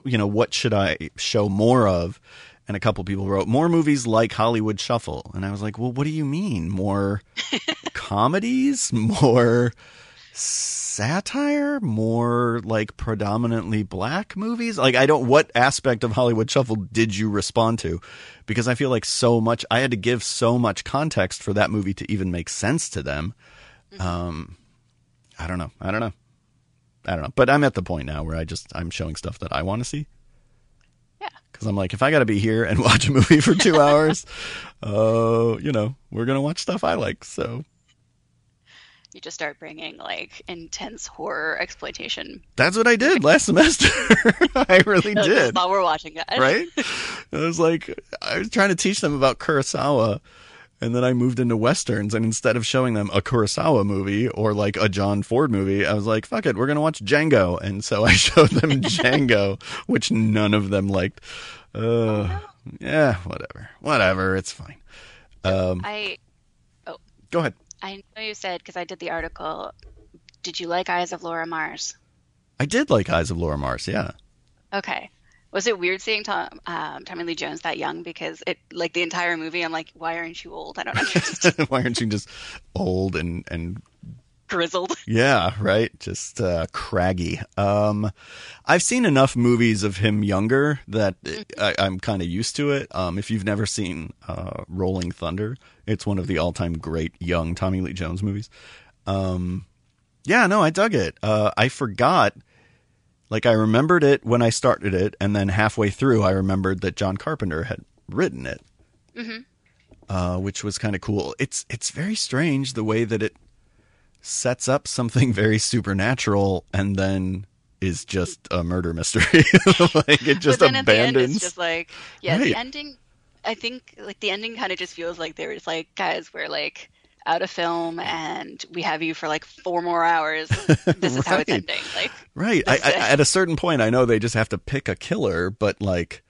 Speaker 1: you know, what should I show more of? And a couple people wrote more movies like Hollywood Shuffle. And I was like, well, what do you mean? More *laughs* comedies? More satire? More like predominantly black movies? Like, I don't, what aspect of Hollywood Shuffle did you respond to? Because I feel like so much, I had to give so much context for that movie to even make sense to them. Um, I don't know. I don't know. I don't know. But I'm at the point now where I just, I'm showing stuff that I want to see.
Speaker 2: Yeah.
Speaker 1: Because I'm like, if I got to be here and *laughs* watch a movie for two *laughs* hours, uh, you know, we're going to watch stuff I like. So
Speaker 2: You just start bringing like intense horror exploitation.
Speaker 1: that's what I did last semester. *laughs* I really
Speaker 2: Like,
Speaker 1: did.
Speaker 2: While we're watching it. *laughs*
Speaker 1: right? I was like, I was trying to teach them about Kurosawa, and then I moved into westerns, and instead of showing them a Kurosawa movie or like a John Ford movie, I was like, fuck it, we're gonna watch Django, and so I *laughs* showed them Django, which none of them liked. Uh, yeah, whatever, whatever, it's fine. Um,
Speaker 2: I Oh.
Speaker 1: go ahead.
Speaker 2: I know you said because I did the article. Did you like Eyes of Laura Mars?
Speaker 1: I did like Eyes of Laura Mars, yeah.
Speaker 2: Okay. Was it weird seeing Tom, um, Tommy Lee Jones that young? Because it, like the entire movie, I'm like, why aren't you old? I don't understand. *laughs*
Speaker 1: Why aren't you just old and and
Speaker 2: Grizzled.
Speaker 1: Yeah, right. Just uh, craggy. Um, I've seen enough movies of him younger that I, I'm kind of used to it. Um, if you've never seen uh, Rolling Thunder, it's one of the all-time great young Tommy Lee Jones movies. Um, yeah, no, I dug it. Uh, I forgot. Like I remembered it when I started it, and then halfway through, I remembered that John Carpenter had written it, uh, which was kind of cool. It's it's very strange the way that it sets up something *laughs* very supernatural and then is just a murder mystery. *laughs* like it just
Speaker 2: but then at the end,
Speaker 1: abandons.
Speaker 2: it's just like, yeah,
Speaker 1: Right.
Speaker 2: the ending. I think like the ending kind of just feels like they were just like, guys, we're like out of film, and we have you for like four more hours. *laughs* This is how it's
Speaker 1: Right.
Speaker 2: ending. Like
Speaker 1: right. I, I, at a certain point, I know they just have to pick a killer, but like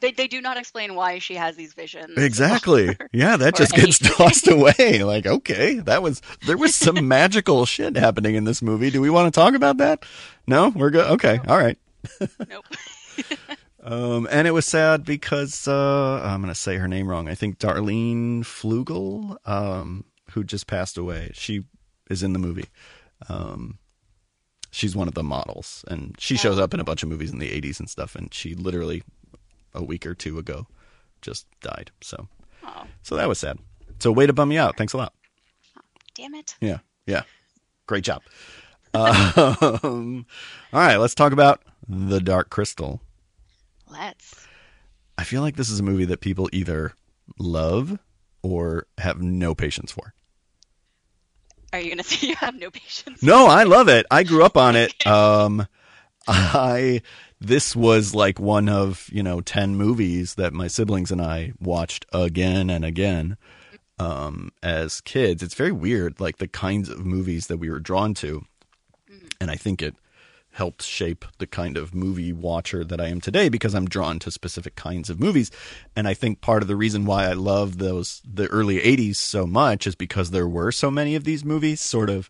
Speaker 2: they they do not explain why she has these visions.
Speaker 1: exactly, *laughs* yeah, that
Speaker 2: or
Speaker 1: just gets *laughs*
Speaker 2: anything.
Speaker 1: tossed away. Like okay, that was there was some magical shit happening in this movie. Do we want to talk about that? No, we're good. Okay, all right.
Speaker 2: nope.
Speaker 1: Um, and it was sad because uh, I'm going to say her name wrong. I think Darlanne Fluegel, um, who just passed away. She is in the movie. Um, she's one of the models, and she shows up in a bunch of movies in the 80s and stuff. And she literally a week or two ago just died. So,
Speaker 2: Oh,
Speaker 1: so that was sad. So way to bum me out. Thanks a lot.
Speaker 2: damn it.
Speaker 1: Yeah, yeah, great job. *laughs* um, all right, let's talk about the Dark Crystal.
Speaker 2: Let's.
Speaker 1: I feel like this is a movie that people either love or have no patience for.
Speaker 2: Are you gonna *laughs* say you have no patience?
Speaker 1: No, I love it. I grew up on it. *laughs* Um, I this was like one of you know ten movies that my siblings and I watched again and again um, as kids. It's very weird, like the kinds of movies that we were drawn to, and I think it helped shape the kind of movie watcher that I am today because I'm drawn to specific kinds of movies. And I think part of the reason why I love those the early 80s so much is because there were so many of these movies sort of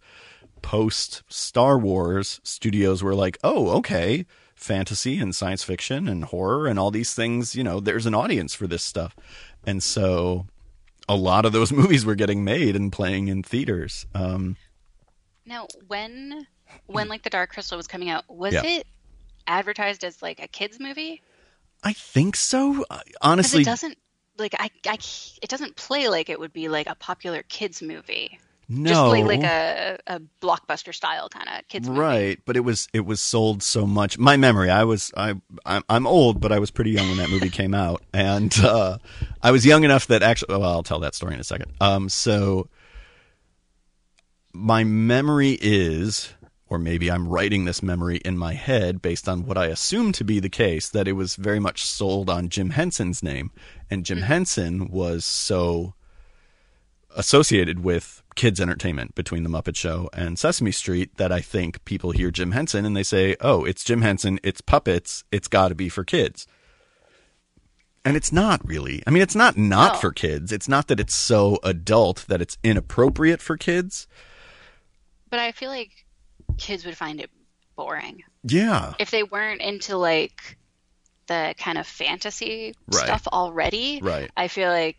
Speaker 1: post Star Wars studios were like, "Oh, okay, fantasy and science fiction and horror and all these things, you know, there's an audience for this stuff." And so a lot of those *laughs* movies were getting made and playing in theaters. Um
Speaker 2: Now, when when like the Dark Crystal was coming out, was
Speaker 1: Yeah.
Speaker 2: it advertised as like a kids movie?
Speaker 1: I think so. Honestly,
Speaker 2: it doesn't like I, I it doesn't play like it would be like a popular kids movie.
Speaker 1: no.
Speaker 2: Just like like a, a blockbuster style kind of kids movie.
Speaker 1: right but it was it was sold so much my memory i was i i'm, I'm old but i was pretty young when that movie came out *laughs* and uh i was young enough that actually well i'll tell that story in a second um so my memory is or maybe i'm writing this memory in my head based on what i assume to be the case that it was very much sold on jim henson's name and jim mm-hmm. henson was so associated with kids entertainment between the Muppet Show and Sesame Street that I think people hear Jim Henson and they say, "Oh, it's Jim Henson, it's puppets, it's got to be for kids." And it's not really. I mean, it's not not
Speaker 2: No.
Speaker 1: for kids. It's not that it's so adult that it's inappropriate for kids.
Speaker 2: but I feel like kids would find it boring
Speaker 1: Yeah.
Speaker 2: if they weren't into like the kind of fantasy
Speaker 1: Right.
Speaker 2: stuff already.
Speaker 1: Right.
Speaker 2: I feel like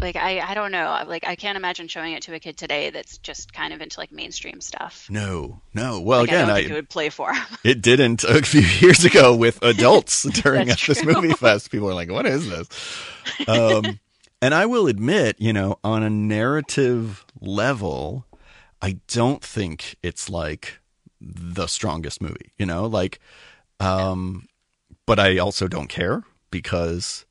Speaker 2: like I I don't know like I can't imagine showing it to a kid today that's just kind of into like mainstream stuff.
Speaker 1: No, no. Well,
Speaker 2: Like, I
Speaker 1: again,
Speaker 2: don't
Speaker 1: I,
Speaker 2: it would play for
Speaker 1: it didn't a few *laughs* years ago with adults *laughs* during
Speaker 2: That's *laughs*
Speaker 1: this movie fest. People are like, "What is this?" Um, and I will admit, you know, on a narrative level, I don't think it's like the strongest movie. You know, like, um, but I also don't care because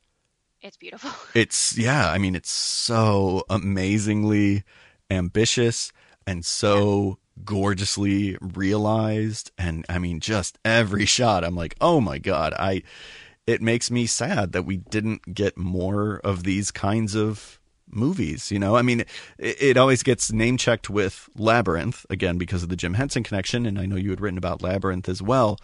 Speaker 2: It's beautiful. *laughs*
Speaker 1: it's yeah i mean it's so amazingly ambitious and so gorgeously realized and i mean just every shot i'm like oh my god i it makes me sad that we didn't get more of these kinds of movies you know i mean it, it always gets name checked with labyrinth again because of the jim henson connection and i know you had written about labyrinth as well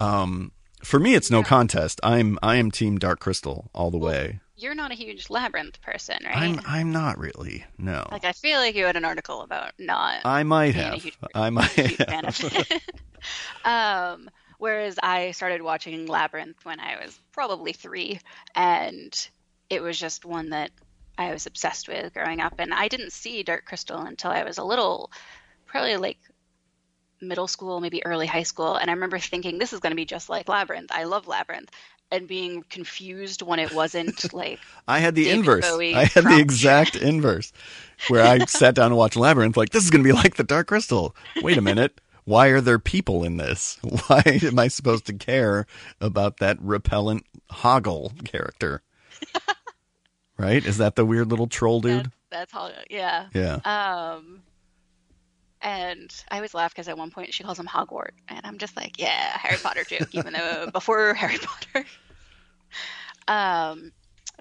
Speaker 1: um for me it's no contest i'm i am team dark crystal all the way
Speaker 2: You're not a huge labyrinth person, right?
Speaker 1: I'm I'm not really. No.
Speaker 2: like I feel like you had an article about not
Speaker 1: I might have.
Speaker 2: huge-
Speaker 1: I might have. *laughs*
Speaker 2: um, whereas I started watching Labyrinth when I was probably three, and it was just one that I was obsessed with growing up. And I didn't see Dark Crystal until I was a little, probably like middle school, maybe early high school. And I remember thinking, this is going to be just like Labyrinth. I love Labyrinth. And being confused when it wasn't *laughs* like,
Speaker 1: I had the
Speaker 2: David
Speaker 1: inverse.
Speaker 2: Bowie
Speaker 1: I had the exact *laughs* inverse, where I sat down and watched Labyrinth. Like this is going to be like the Dark Crystal. Wait a minute. Why are there people in this? *laughs* Why am I supposed to care about that repellent Hoggle character? Right? Is that the weird little troll dude?
Speaker 2: that, that's how, yeah.
Speaker 1: Yeah.
Speaker 2: Um, and I always laugh because at one point she calls him Hogwarts, and I'm just like, yeah, Harry Potter joke, even though *laughs* before Harry Potter. Um,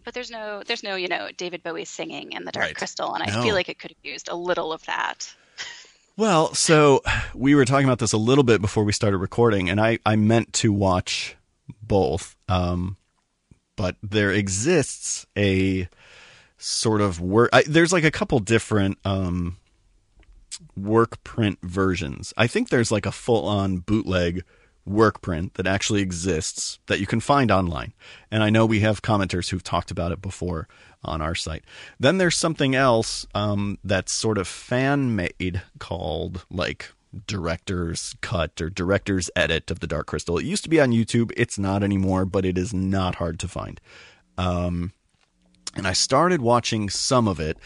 Speaker 2: but there's no, there's no, you know, David Bowie singing in the Dark
Speaker 1: Right.
Speaker 2: Crystal, and I
Speaker 1: No.
Speaker 2: feel like it could have used a little of that. *laughs*
Speaker 1: Well, so we were talking about this a little bit before we started recording, and I, I meant to watch both. Um, but there exists a sort of work. There's like a couple different um, work print versions. I think there's like a full on bootleg work print that actually exists that you can find online. And I know we have commenters who've talked about it before on our site. Then there's something else um, that's sort of fan made called like director's cut or director's edit of the Dark Crystal. It used to be on YouTube. It's not anymore, but it is not hard to find. Um, and I started watching some of it,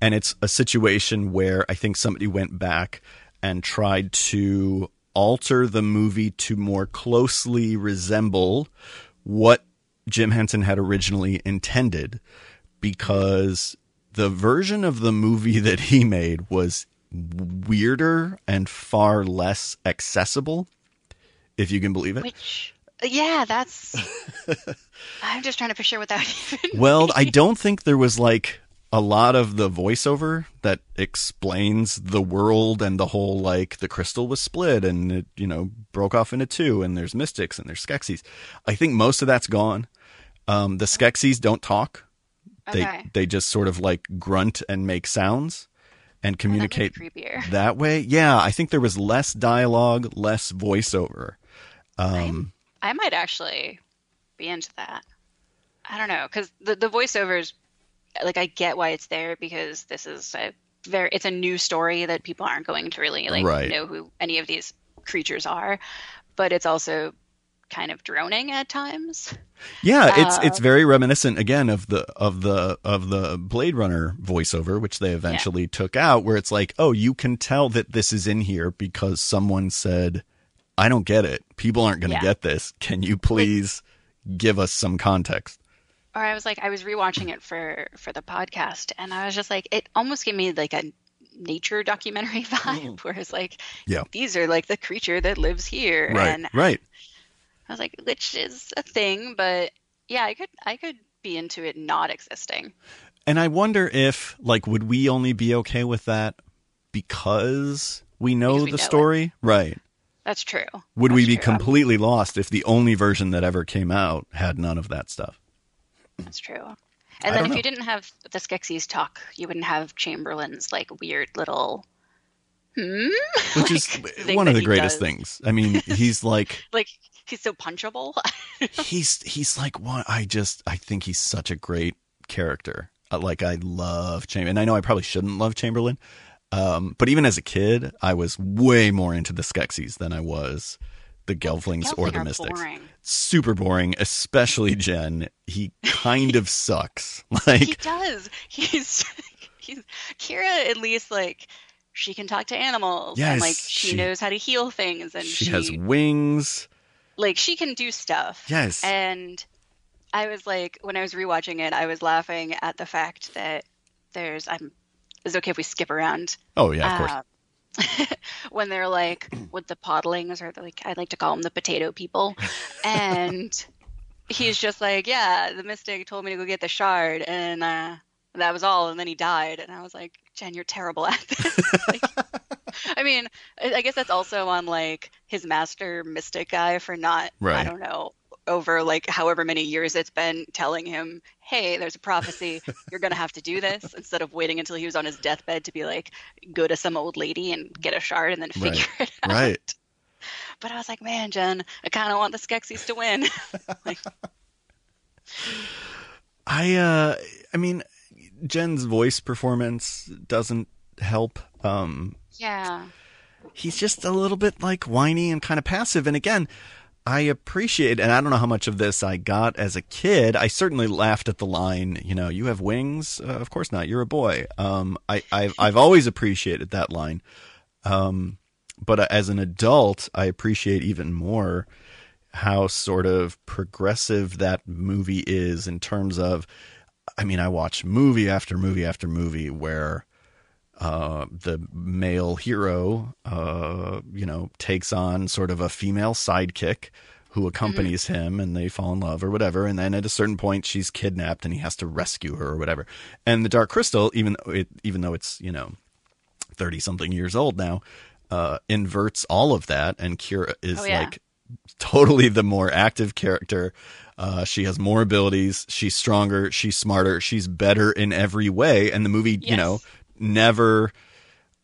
Speaker 1: and it's a situation where I think somebody went back and tried to alter the movie to more closely resemble what Jim Henson had originally intended because the version of the movie *laughs* that he made was weirder and far less accessible, if you can believe it.
Speaker 2: Which, yeah, that's. *laughs* I'm just trying to picture what that even.
Speaker 1: Well, I don't think there was like a lot of the voiceover that explains the world and the whole like the crystal was split and it, you know, broke off into two and there's mystics and there's Skeksis. I think most of that's gone. Um, the Skeksis don't talk. They
Speaker 2: Okay.
Speaker 1: they just sort of like grunt and make sounds and communicate *laughs* that way. Yeah, I think there was less dialogue, less voiceover. Um,
Speaker 2: I might actually be into that. I don't know because the the voiceovers, like I get why it's there because this is a very it's a new story that people aren't going to really like
Speaker 1: Right.
Speaker 2: know who any of these creatures are, but it's also kind of droning at times.
Speaker 1: Yeah, it's
Speaker 2: Uh,
Speaker 1: it's very reminiscent again of the of the of the Blade Runner voiceover, which they eventually took out, where it's like, oh, you can tell that this is in here because someone said, "I don't get it. People aren't going to
Speaker 2: Yeah.
Speaker 1: get this. Can you please give us some context?"
Speaker 2: Or I was like I was rewatching it for for the podcast and I was just like it almost gave me like a nature documentary *laughs* vibe where it's like
Speaker 1: Mm. Yeah.
Speaker 2: these are like the creature that lives here
Speaker 1: Right,
Speaker 2: and
Speaker 1: right.
Speaker 2: I was like, which is a thing, but yeah, I could I could be into it not existing.
Speaker 1: And I wonder if, like, would we only be okay with that because we know
Speaker 2: Because we
Speaker 1: the
Speaker 2: know it.
Speaker 1: story, right?
Speaker 2: That's true.
Speaker 1: Would we
Speaker 2: That's
Speaker 1: be
Speaker 2: true.
Speaker 1: completely lost if the only version that ever came out had none of that stuff?
Speaker 2: That's true.
Speaker 1: I
Speaker 2: And then if
Speaker 1: know.
Speaker 2: you didn't have the Skeksis talk, you wouldn't have Chamberlain's like weird little Hmm? *laughs*
Speaker 1: which is one of the greatest
Speaker 2: does.
Speaker 1: things. I mean, *laughs* he's like
Speaker 2: Like he's so punchable. *laughs*
Speaker 1: he's he's like one. I just I think he's such a great character. Uh, Like I love Chamberlain, and I know I probably shouldn't love Chamberlain, um, but even as a kid, I was way more into the Skeksis than I was the Gelflings or the Mystics.
Speaker 2: boring.
Speaker 1: Super boring, especially Jen. He kind of sucks. Like he
Speaker 2: does. He's he's Kira at least like she can talk to animals
Speaker 1: Yes,
Speaker 2: and like she,
Speaker 1: she-
Speaker 2: knows how to heal things and
Speaker 1: she
Speaker 2: she,
Speaker 1: has wings.
Speaker 2: like she can do stuff.
Speaker 1: Yes.
Speaker 2: And I was like when I was rewatching it, I was laughing at the fact that there's I'm is it okay if we skip around?
Speaker 1: Oh yeah, of course.
Speaker 2: Uh, *laughs* when they're like *clears throat* with the podlings or like I like to call them the potato people. *laughs* And he's just like, Yeah, the mystic told me to go get the shard and uh that was all and then he died and I was like, Jen, you're terrible at this. *laughs* like, *laughs* I mean, I guess that's also on like his master mystic guy for not I don't know over like however many years it's been telling him, "Hey, there's a prophecy. You're gonna have to do this." *laughs* Instead of waiting until he was on his deathbed to be like, "Go to some old lady and get a shard and then
Speaker 1: Right.
Speaker 2: figure it out."
Speaker 1: right.
Speaker 2: But I was like, "Man, Jen, I kind of want the Skeksis to win."
Speaker 1: I uh I mean Jen's voice performance doesn't help. Um
Speaker 2: yeah,
Speaker 1: he's just a little bit like whiny and kind of passive and again I appreciate and I don't know how much of this I got as a kid. I certainly laughed at the line, you know, you have wings? Uh, of course not. You're a boy. Um I I've, I've always appreciated that line. Um but as an adult, I appreciate even more how sort of progressive that movie is in terms of I mean, I watch movie after movie after movie where uh, the male hero, uh, you know, takes on sort of a female sidekick who accompanies him and they fall in love or whatever. And then at a certain point, she's kidnapped and he has to rescue her or whatever. And the Dark Crystal, even though it, even though it's, you know, 30 something years old now, uh, inverts all of that. And Kira is
Speaker 2: Oh, yeah.
Speaker 1: like totally the more active character. Uh, she has more abilities. She's stronger. She's smarter. She's better in every way. And the movie, you know, never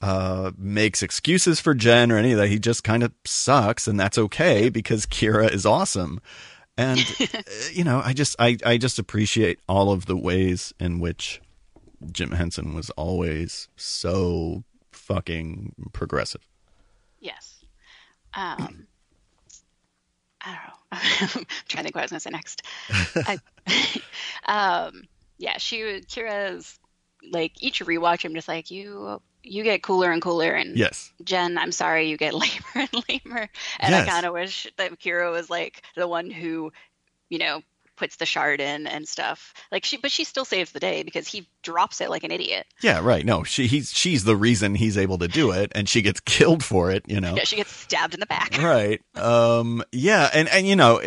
Speaker 1: uh, makes excuses for Jen or any of that. He just kind of sucks, and that's okay because Kira is awesome. And *laughs* uh, you know, I just I I just appreciate all of the ways in which Jim Henson was always so fucking progressive.
Speaker 2: yes. Um, *clears throat* I don't know. I'm *laughs* trying to think what I was gonna say next. *laughs* I, *laughs* um, yeah, she Kira's like each rewatch. I'm just like you. You get cooler and cooler, and
Speaker 1: Yes.
Speaker 2: Jen, I'm sorry, you get lamer and lamer. And
Speaker 1: Yes.
Speaker 2: I kind of wish that Kira was like the one who, you know, puts the shard in and stuff. Like she, but she still saves the day because he drops it like an idiot.
Speaker 1: Yeah, right. No, she he's she's the reason he's able to do it and she gets *laughs* killed for it, you know.
Speaker 2: Yeah, she gets stabbed in the back. *laughs*
Speaker 1: right. Um yeah, and and you know,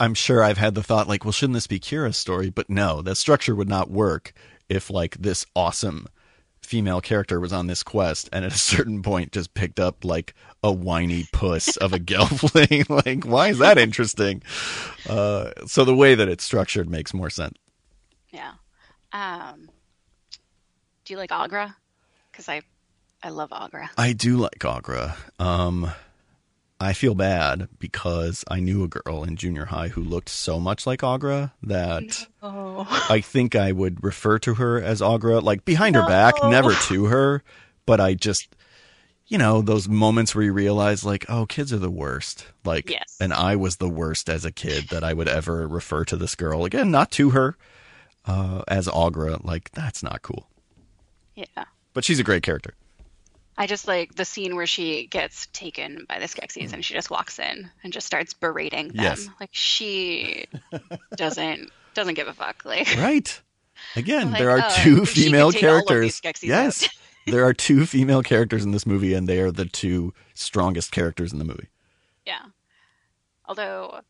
Speaker 1: I'm sure I've had the thought like, well, shouldn't this be Kira's story? But no, that structure would not work if like this awesome female character was on this quest and at a *laughs* certain point just picked up like a whiny puss of a gelfling. *laughs* like, why is that interesting? Uh so the way that it's structured makes more sense.
Speaker 2: Yeah. Um, do you like Aughra? Because I, I love Aughra.
Speaker 1: I do like Aughra. Um, I feel bad because I knew a girl in junior high who looked so much like Aughra that
Speaker 2: Oh.
Speaker 1: I think I would refer to her as Aughra, like behind her back, never to her. But I just, you know, those moments where you realize, like, oh, kids are the worst. Like,
Speaker 2: Yes.
Speaker 1: and I was the worst as a kid that I would ever refer to this girl again, not to her, uh, as Aughra. Like, that's not cool.
Speaker 2: Yeah.
Speaker 1: But she's a great character.
Speaker 2: I just like the scene where she gets taken by the Skeksis and she just walks in and just starts berating them.
Speaker 1: Yes.
Speaker 2: Like she doesn't doesn't give a fuck. Like
Speaker 1: Right. Again,
Speaker 2: Like,
Speaker 1: there are
Speaker 2: oh,
Speaker 1: two female
Speaker 2: take all of
Speaker 1: characters. Yes. *laughs* there are two female characters in this movie and they are the two strongest characters in the movie.
Speaker 2: Yeah. Although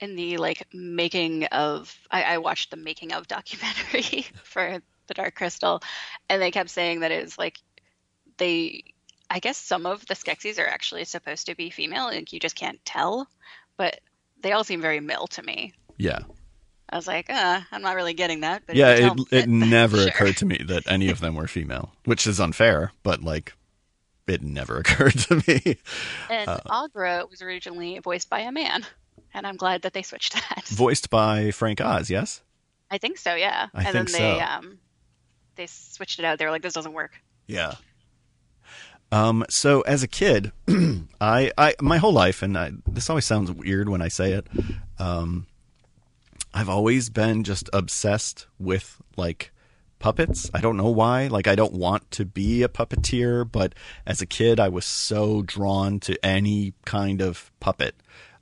Speaker 2: in the like making of I, I watched the making of documentary *laughs* for the Dark Crystal and they kept saying that it's like they I guess some of the Skeksis are actually supposed to be female and you just can't tell, but they all seem very male to me.
Speaker 1: Yeah.
Speaker 2: I was like, uh, I'm not really getting that. But
Speaker 1: yeah,
Speaker 2: you
Speaker 1: it it *laughs* never
Speaker 2: sure.
Speaker 1: occurred to me that any of them were female, which is unfair, but like it never *laughs* occurred to me.
Speaker 2: And uh, Aughra was originally voiced by a man, and I'm glad that they switched *laughs* that.
Speaker 1: Voiced by Frank Oz, yes.
Speaker 2: I think so, yeah.
Speaker 1: I
Speaker 2: and
Speaker 1: think
Speaker 2: then they
Speaker 1: so.
Speaker 2: um they switched it out. They were like, this doesn't work.
Speaker 1: Yeah. Um, so as a kid, *clears throat* I, I, my whole life, and I, this always sounds weird when I say it. Um, I've always been just obsessed with like puppets. I don't know why. Like, I don't want to be a puppeteer, but as a kid, I was so drawn to any kind of puppet.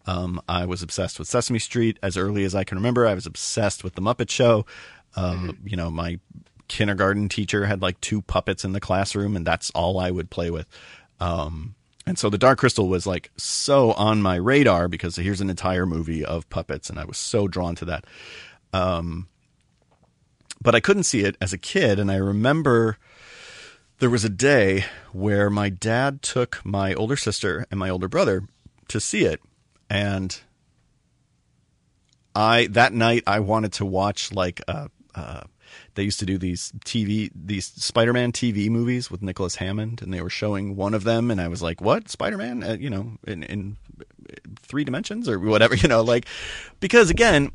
Speaker 1: Um, I was obsessed with Sesame Street as early as I can remember. I was obsessed with the Muppet Show. Um, mm-hmm. You know, my kindergarten teacher had like two puppets in the classroom, and that's all I would play with. Um, and so the Dark Crystal was like so on my radar because here's an entire movie of puppets, and I was so drawn to that. Um, but I couldn't see it as a kid, and I remember there was a day where my dad took my older sister and my older brother to see it, and I that night I wanted to watch like a, a they used to do these TV, these Spider-Man TV movies with Nicholas Hammond, and they were showing one of them, and I was like, "What Spider-Man? Uh, you know, in, in three dimensions or whatever, *laughs* you know, like because again."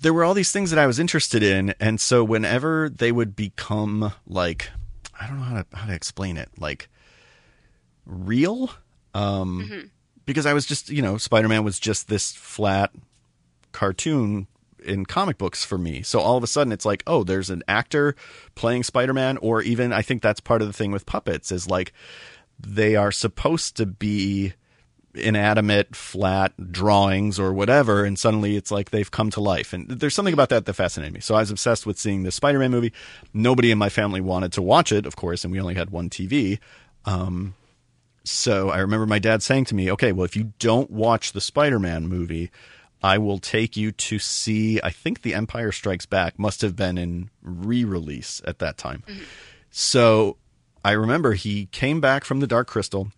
Speaker 1: There were all these things that I was interested in, and so whenever they would become like, I don't know how to how to explain it, like real, um, mm-hmm. because I was just, you know, Spider Man was just this flat cartoon in comic books for me. So all of a sudden it's like, oh, there's an actor playing Spider-Man or even I think that's part of the thing with puppets is like they are supposed to be inanimate flat drawings or whatever and suddenly it's like they've come to life. And there's something about that that fascinated me. So i was obsessed with seeing the spider-man movie. Nobody in my family wanted to watch it of course and we only had one tv um, so i remember my dad saying to me okay well if you don't watch the spider-man movie I will take you to see. I think The Empire Strikes Back must have been in re release at that time. Mm-hmm. So I remember he came back from the Dark Crystal,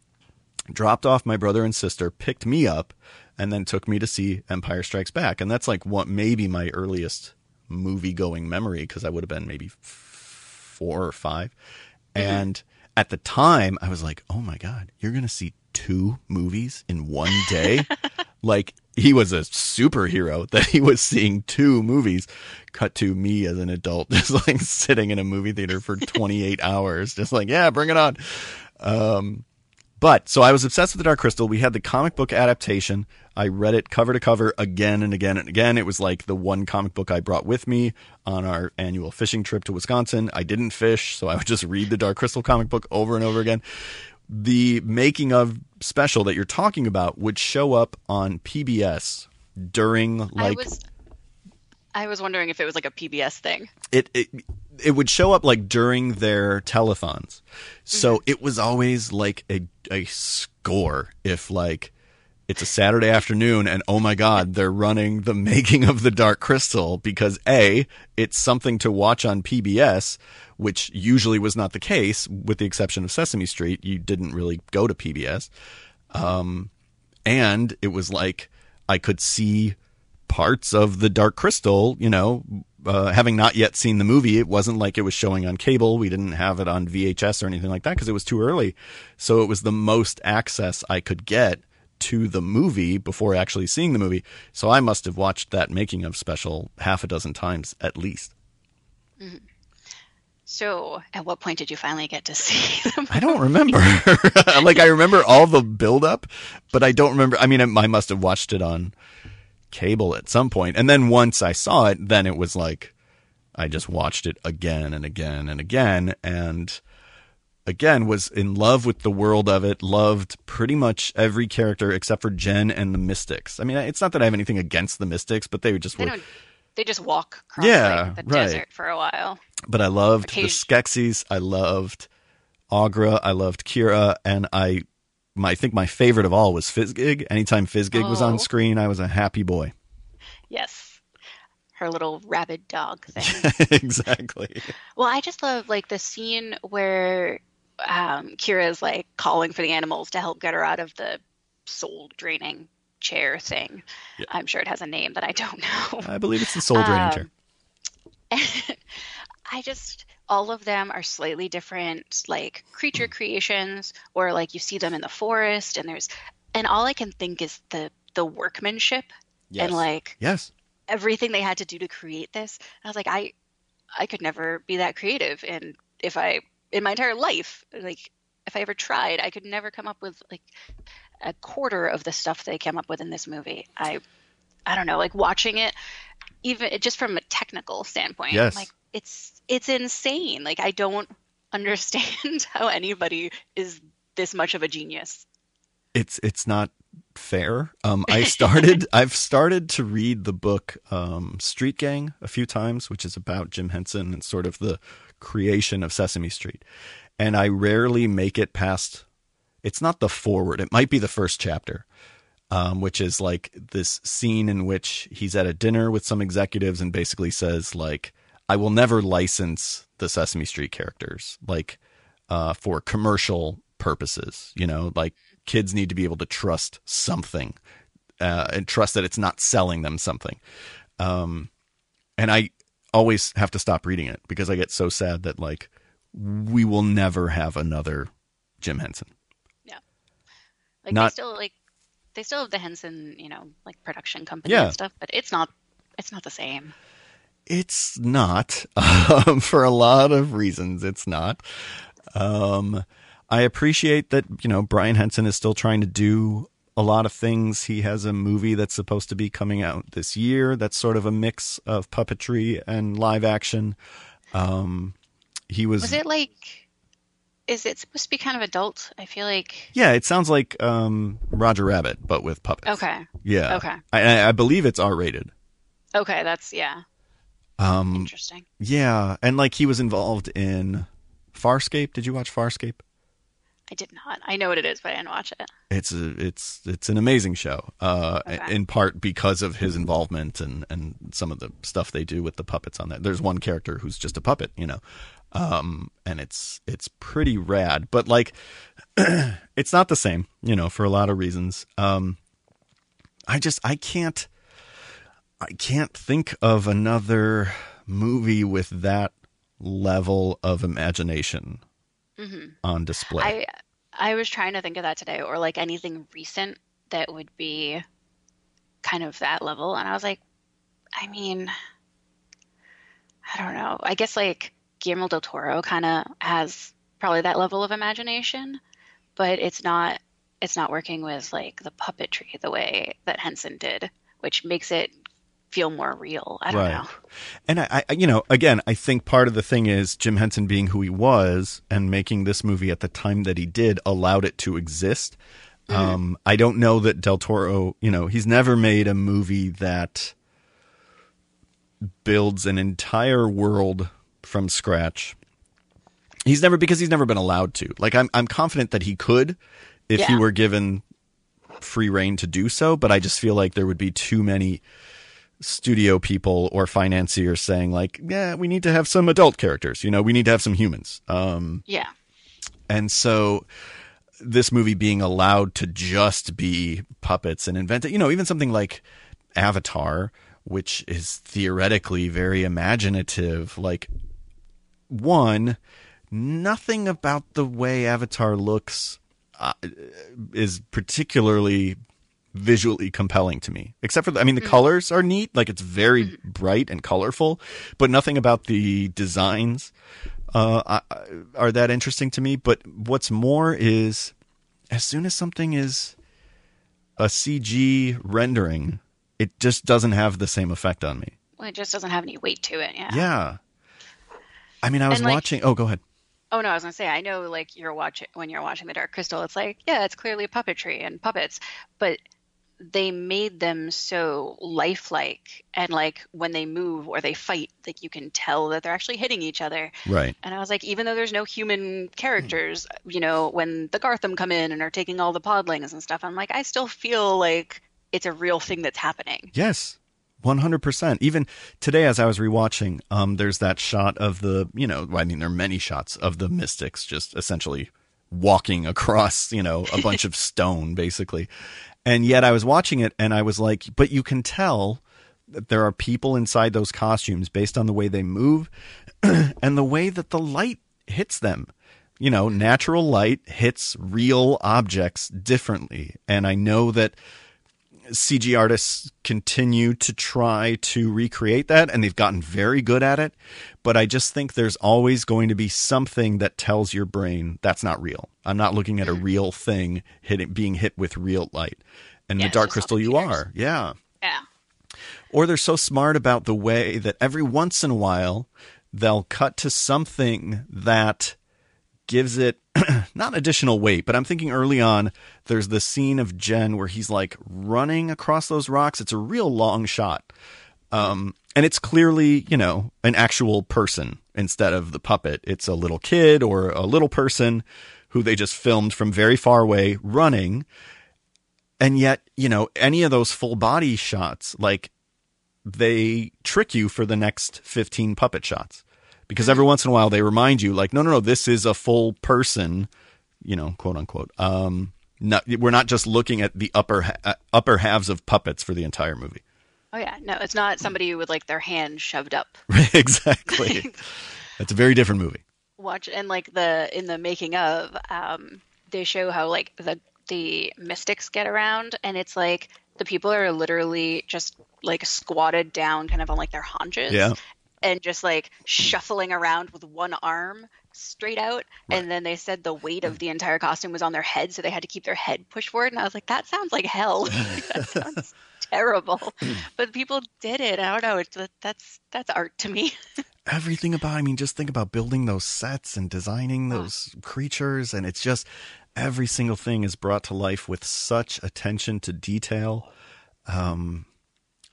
Speaker 1: dropped off my brother and sister, picked me up, and then took me to see Empire Strikes Back. And that's like what maybe my earliest movie going memory because I would have been maybe four or 5 mm-hmm. And at the time, I was like, oh my God, you're going to see two movies in one day? *laughs* like he was a superhero that he was seeing two movies. Cut to me as an adult *laughs* just like sitting in a movie theater for *laughs* 28 hours just like yeah bring it on. Um, but so i was obsessed with the dark crystal. We had the comic book adaptation. I read it cover to cover again and again and again. It was like the one comic book i brought with me on our annual fishing trip to wisconsin. I didn't fish so i would just read the dark crystal comic book over and over again the making of special that you're talking about would show up on PBS during like I
Speaker 2: was, I was wondering if it was like a PBS thing.
Speaker 1: It it it would show up like during their telethons. So mm-hmm. it was always like a a score if like it's a Saturday afternoon and oh my god, they're running the making of the Dark Crystal because A, it's something to watch on PBS, which usually was not the case with the exception of Sesame Street. You didn't really go to PBS. Um, and it was like I could see parts of the Dark Crystal, you know, uh, having not yet seen the movie, it wasn't like it was showing on cable. We didn't have it on VHS or anything like that because it was too early. So it was the most access I could get to the movie before actually seeing the movie. So I must have watched that making of special half a dozen times at least.
Speaker 2: Mm-hmm. So, at what point did you finally get to *laughs* see them?
Speaker 1: I don't remember. *laughs* like, I remember all the buildup, but I don't remember. I mean, I must have watched it on cable at some point, and then once I saw it, then it was like I just watched it again and again and again, and again was in love with the world of it loved pretty much every character except for jen and the mystics i mean it's not that i have anything against the mystics but they just
Speaker 2: they
Speaker 1: were
Speaker 2: they just walk across yeah, like, the right. desert for a while
Speaker 1: but i loved Occasion- the skeksis i loved aughra i loved kira and i my, I think my favorite of all was Fizzgig. Anytime Fizzgig oh. was on oh. screen, I was a happy boy.
Speaker 2: Yes her little rabid dog thing. *laughs*
Speaker 1: exactly.
Speaker 2: Well, I just love like the scene where um, Kira's like calling for the animals to help get her out of the soul draining chair thing. Yeah. I'm sure it has a name that I don't know.
Speaker 1: I believe it's the soul draining um, chair. *laughs*
Speaker 2: I just all of them are slightly different like creature creations or like you see them in the forest and there's and all I can think is the the workmanship
Speaker 1: Yes.
Speaker 2: and like
Speaker 1: yes.
Speaker 2: everything they had to do to create this. I was like I I could never be that creative and if I in my entire life like if I ever tried I could never come up with like a quarter of the stuff they came up with in this movie. I I don't know like watching it even just from a technical standpoint
Speaker 1: Yes.
Speaker 2: like it's it's insane like i don't *laughs* understand *laughs* how anybody is this much of a genius
Speaker 1: it's it's not fair. Um, I started *laughs* I've started to read the book um, Street Gang a few times, which is about Jim Henson and sort of the creation of Sesame Street, and I rarely make it past. It's not the forward; it might be the first chapter, um, which is like this scene in which he's at a dinner with some executives and basically says like, "I will never license the Sesame Street characters like uh, for commercial purposes." You know, like kids need to be able to trust something uh, and trust that it's not selling them something. Um, and I always have to stop reading it because I get so sad that like we will never have another Jim Henson.
Speaker 2: Yeah, like
Speaker 1: Not-
Speaker 2: they still like they still have the henson you know like production company
Speaker 1: Yeah.
Speaker 2: and stuff but it's not it's not the same
Speaker 1: It's not *laughs* um, for a lot of reasons. It's not. Um, I appreciate that you know Brian Henson is still trying to do a lot of things. He has a movie that's supposed to be coming out this year. That's sort of a mix of puppetry and live action. Um, he was,
Speaker 2: was it like is it supposed to be kind of adult i feel like
Speaker 1: yeah. It sounds like um, Roger Rabbit, but with puppets.
Speaker 2: okay
Speaker 1: Yeah.
Speaker 2: okay
Speaker 1: I, I- believe it's R rated.
Speaker 2: okay that's yeah
Speaker 1: Um,
Speaker 2: interesting
Speaker 1: yeah, and like he was involved in Farscape. Did you watch Farscape?
Speaker 2: I did not. I know what it is but i didn't watch it.
Speaker 1: It's a, it's it's an amazing show uh
Speaker 2: Okay.
Speaker 1: in part because of his involvement and and some of the stuff they do with the puppets on that. There's one character who's just a puppet you know um and it's it's pretty rad but like *clears throat* it's not the same you know for a lot of reasons. Um i just i can't i can't think of another movie with that level of imagination Mm-hmm. on display.
Speaker 2: I I was trying to think of that today, or like anything recent that would be kind of that level, and I was like, I mean, I don't know. I guess like Guillermo del Toro kind of has probably that level of imagination, but it's not it's not working with like the puppetry the way that Henson did, which makes it feel more real. I don't
Speaker 1: Right.
Speaker 2: know.
Speaker 1: And I, I, you know, again, I think part of the thing is Jim Henson being who he was and making this movie at the time that he did allowed it to exist. Um, I don't know that Del Toro, you know, he's never made a movie that builds an entire world from scratch. He's never because he's never been allowed to. Like I'm, I'm confident that he could if he were given free reign to do so. But I just feel like there would be too many studio people or financiers saying like, yeah, we need to have some adult characters. You know, we need to have some humans. Um,
Speaker 2: Yeah.
Speaker 1: and so this movie being allowed to just be puppets and invent you know, even something like Avatar, which is theoretically very imaginative, like one, nothing about the way Avatar looks uh, is particularly visually compelling to me. Except for, the, I mean, the colors are neat, like it's very bright and colorful, but nothing about the designs uh, are that interesting to me. But what's more is, as soon as something is a CG rendering, it just doesn't have the same effect on me.
Speaker 2: Well, it just doesn't have any weight to it. Yeah.
Speaker 1: Yeah. I mean, I was
Speaker 2: like-
Speaker 1: watching. Oh, go ahead.
Speaker 2: Oh no, I was gonna say I know like you're watching when you're watching the Dark Crystal, it's like yeah, it's clearly puppetry and puppets, but they made them so lifelike and like when they move or they fight, like you can tell that they're actually hitting each other.
Speaker 1: Right.
Speaker 2: And I was like, even though there's no human characters, you know, when the Garthim come in and are taking all the podlings and stuff, I'm like, I still feel like it's a real thing that's happening.
Speaker 1: Yes. 100%. Even today, as I was rewatching, um, there's that shot of the, you know, I mean, there are many shots of the mystics just essentially walking across, you know, a bunch *laughs* of stone, basically. And yet I was watching it and I was like, but you can tell that there are people inside those costumes based on the way they move *clears throat* and the way that the light hits them. You know, natural light hits real objects differently. And I know that CG artists continue to try to recreate that, and they've gotten very good at it. But I just think there's always going to be something that tells your brain that's not real. I'm not looking at a
Speaker 2: Mm-hmm.
Speaker 1: real thing hitting, being hit with real light. And
Speaker 2: Yeah,
Speaker 1: the Dark Crystal, you are, yeah.
Speaker 2: Yeah.
Speaker 1: Or they're so smart about the way that every once in a while they'll cut to something that gives it *clears throat* not additional weight, but I'm thinking early on there's the scene of Jen where he's like running across those rocks. It's a real long shot. Um, and it's clearly, you know, an actual person instead of the puppet. It's a little kid or a little person who they just filmed from very far away running. And yet, you know, any of those full body shots, like they trick you for the next 15 puppet shots because every once in a while they remind you like no no no this is a full person you know quote unquote um not, we're not just looking at the upper uh, upper halves of puppets for the entire movie
Speaker 2: Oh yeah. No, it's not somebody with like their hand shoved up. *laughs*
Speaker 1: exactly *laughs* it's a very different movie
Speaker 2: Watch and like the in the making of, um, they show how like the the mystics get around, and it's like the people are literally just like squatted down, kind of on like their haunches.
Speaker 1: Yeah.
Speaker 2: And just like shuffling around with one arm straight out. And then they said the weight of the entire costume was on their head, so they had to keep their head pushed forward. And I was like, that sounds like hell. *laughs* *laughs* that sounds terrible. but people did it. I don't know. It's, that's that's art to me. *laughs*
Speaker 1: everything about i mean just think about building those sets and designing those creatures and it's just every single thing is brought to life with such attention to detail um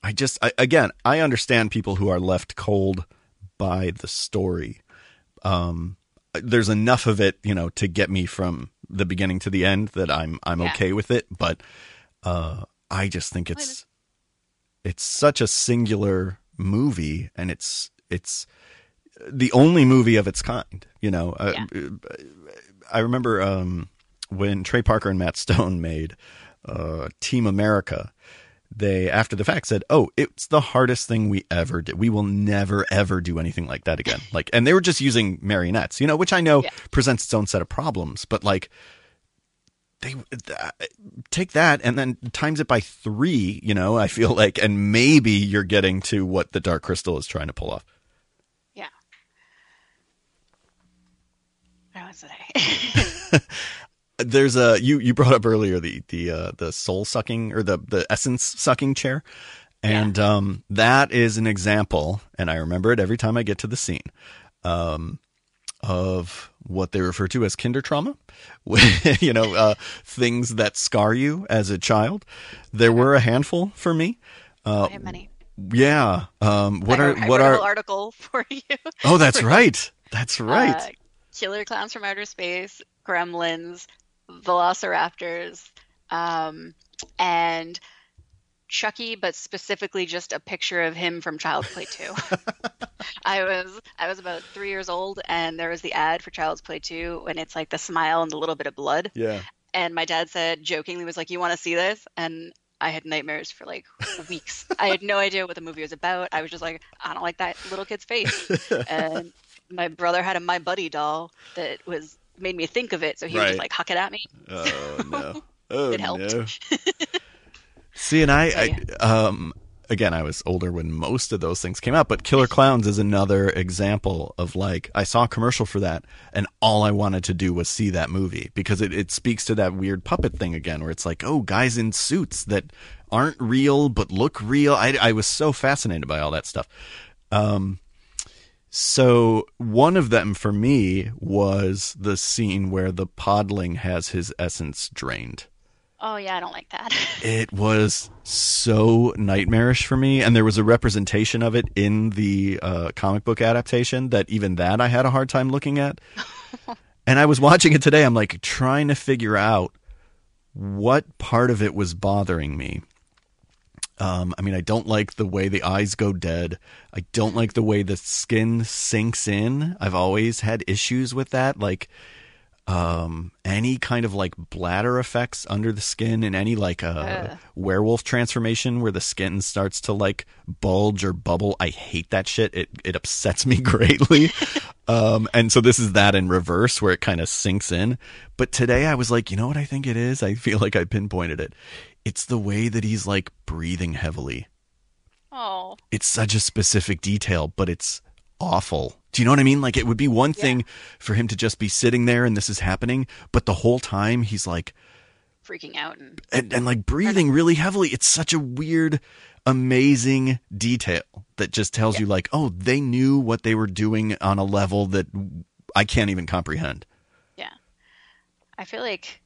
Speaker 1: i just I, again i understand people who are left cold by the story. Um there's enough of it you know to get me from the beginning to the end that i'm i'm
Speaker 2: Yeah.
Speaker 1: okay with it but uh i just think it's it's such a singular movie and it's it's the only movie of its kind you know? Uh, i remember um when trey parker and matt stone *laughs* made uh team america they after the fact said oh it's the hardest thing we ever did we will never ever do anything like that again *laughs* like and they were just using marionettes you know which i know
Speaker 2: Yeah.
Speaker 1: presents its own set of problems but like they th- take that and then times it by three you know i feel like and maybe you're getting to what the dark crystal is trying to pull off
Speaker 2: yeah. What was it? *laughs* *laughs*
Speaker 1: there's a you you brought up earlier the the uh the soul sucking or the the essence sucking chair. And um that is an example and i remember it every time i get to the scene um of what they refer to as kinder trauma. *laughs* You know uh things that scar you as a child. There were a handful for me. Uh
Speaker 2: I have many.
Speaker 1: yeah um what
Speaker 2: I
Speaker 1: are
Speaker 2: I
Speaker 1: what are
Speaker 2: article *laughs* for you.
Speaker 1: oh that's *laughs* right. That's right.
Speaker 2: Uh, Killer Clowns from Outer Space, Gremlins, Velociraptors, um, and Chucky, but specifically just a picture of him from Child's Play 2. *laughs* I was I was about three years old, and there was the ad for Child's Play 2, and it's like the smile and the little bit of blood.
Speaker 1: yeah
Speaker 2: And my dad said jokingly was like, "You want to see this?" And I had nightmares for like weeks. *laughs* I had no idea what the movie was about. I was just like, I don't like that little kid's face. *laughs* and my brother had a My Buddy doll that was made me think of it, so he would just like huck it at me.
Speaker 1: oh no *laughs* oh
Speaker 2: It helped.
Speaker 1: no *laughs* See, and I,
Speaker 2: So,
Speaker 1: I um, again, I was older when most of those things came out, but Killer Clowns is another example of like I saw a commercial for that, and all I wanted to do was see that movie because it, it speaks to that weird puppet thing again, where it's like, oh, guys in suits that aren't real but look real. I, I was so fascinated by all that stuff. Um, so one of them for me was the scene where the podling has his essence drained.
Speaker 2: Oh yeah, I don't like that. *laughs*
Speaker 1: it was so nightmarish for me and there was a representation of it in the uh, comic book adaptation that even that i had a hard time looking at. *laughs* And i was watching it today i'm like trying to figure out what part of it was bothering me um, I mean, I don't like the way the eyes go dead. I don't like the way the skin sinks in. I've always had issues with that. Like, um, any kind of like bladder effects under the skin and any like uh,
Speaker 2: Ugh.
Speaker 1: werewolf transformation where the skin starts to like bulge or bubble. I hate that shit. It it upsets me *laughs* greatly. um, and so this is that in reverse where it kind of sinks in. But today I was like, you know what I think it is? I feel like I pinpointed it. It's the way that he's like breathing heavily.
Speaker 2: Oh,
Speaker 1: It's such a specific detail, but it's awful. Do you know what I mean? Like it would be one thing for him to just be sitting there and this is happening, but the whole time he's like
Speaker 2: freaking out and
Speaker 1: and, and like breathing really heavily. It's such a weird, amazing detail that just tells you like, oh, they knew what they were doing on a level that I can't even comprehend.
Speaker 2: yeah. I feel like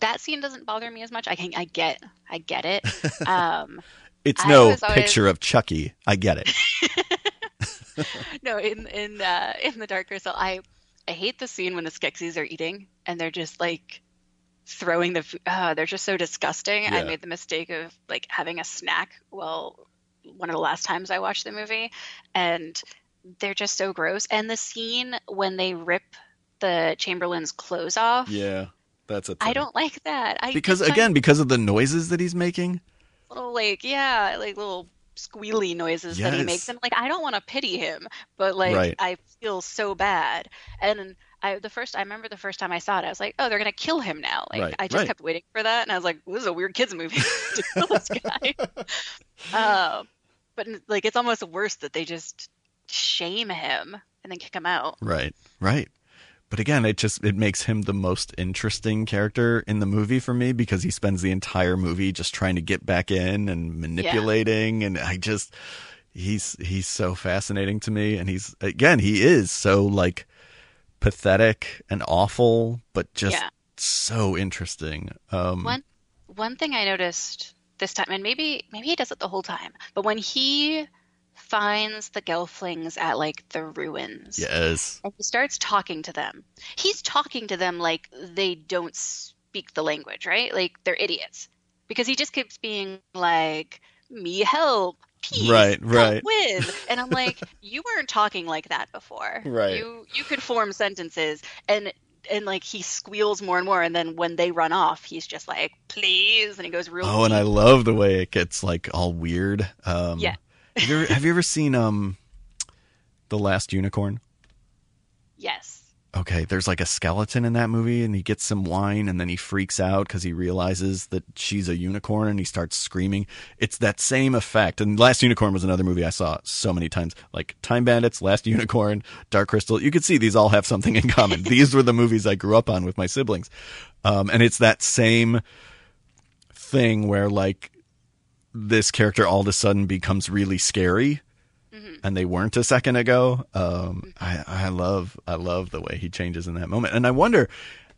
Speaker 2: that scene doesn't bother me as much. I can I get I get it. *laughs* Um,
Speaker 1: It's
Speaker 2: I
Speaker 1: no
Speaker 2: always-
Speaker 1: picture of Chucky. I get it. *laughs*
Speaker 2: no, in in uh, in the Dark Crystal, I I hate the scene when the Skeksis are eating and they're just like throwing the food. Uh, they're just so disgusting. I made the mistake of like having a snack. Well, one of the last times I watched the movie, and they're just so gross. And the scene when they rip the Chamberlain's clothes off,
Speaker 1: Yeah, that's a
Speaker 2: I don't like that. I
Speaker 1: because again because of the noises that he's making.
Speaker 2: little like yeah, like little squealy noises that he
Speaker 1: Yes.
Speaker 2: makes and like I don't want to pity him, but like
Speaker 1: Right.
Speaker 2: I feel so bad. And I the first I remember the first time I saw it, I was like, oh, they're gonna kill him now. Like
Speaker 1: Right,
Speaker 2: I just
Speaker 1: right.
Speaker 2: kept waiting for that, and I was like, this is a weird kids movie *laughs* to kill this *laughs* guy. um, but like it's almost worse that they just shame him and then kick him out.
Speaker 1: Right, right. But again, it just it makes him the most interesting character in the movie for me because he spends the entire movie just trying to get back in and manipulating and I just he's he's so fascinating to me and he's again, he is so like pathetic and awful but just
Speaker 2: Yeah.
Speaker 1: so interesting. Um
Speaker 2: One one thing I noticed this time, and maybe maybe he does it the whole time, but when he finds the Gelflings at like the ruins,
Speaker 1: yes.
Speaker 2: and he starts talking to them, he's talking to them like they don't speak the language, right? Like they're idiots, because he just keeps being like, "Me help." Peace,
Speaker 1: Right, right.
Speaker 2: Win. *laughs* And I'm like, you weren't talking like that before.
Speaker 1: Right.
Speaker 2: You you could form sentences and and like he squeals more and more and then when they run off he's just like please and he goes real
Speaker 1: Oh, and I love the way it gets like all weird. Um
Speaker 2: Yeah.
Speaker 1: Have, you ever, have you ever seen um The Last Unicorn?
Speaker 2: yes
Speaker 1: Okay, there's like a skeleton in that movie, and he gets some wine, and then he freaks out because he realizes that she's a unicorn, and he starts screaming. It's that same effect. And Last Unicorn was another movie I saw so many times, like Time Bandits, Last Unicorn, Dark Crystal. You could see these all have something in common. *laughs* these were the movies I grew up on with my siblings, um, and it's that same thing where like this character all of a sudden becomes really scary and they weren't a second ago. Um, I, I love I love the way he changes in that moment, and I wonder.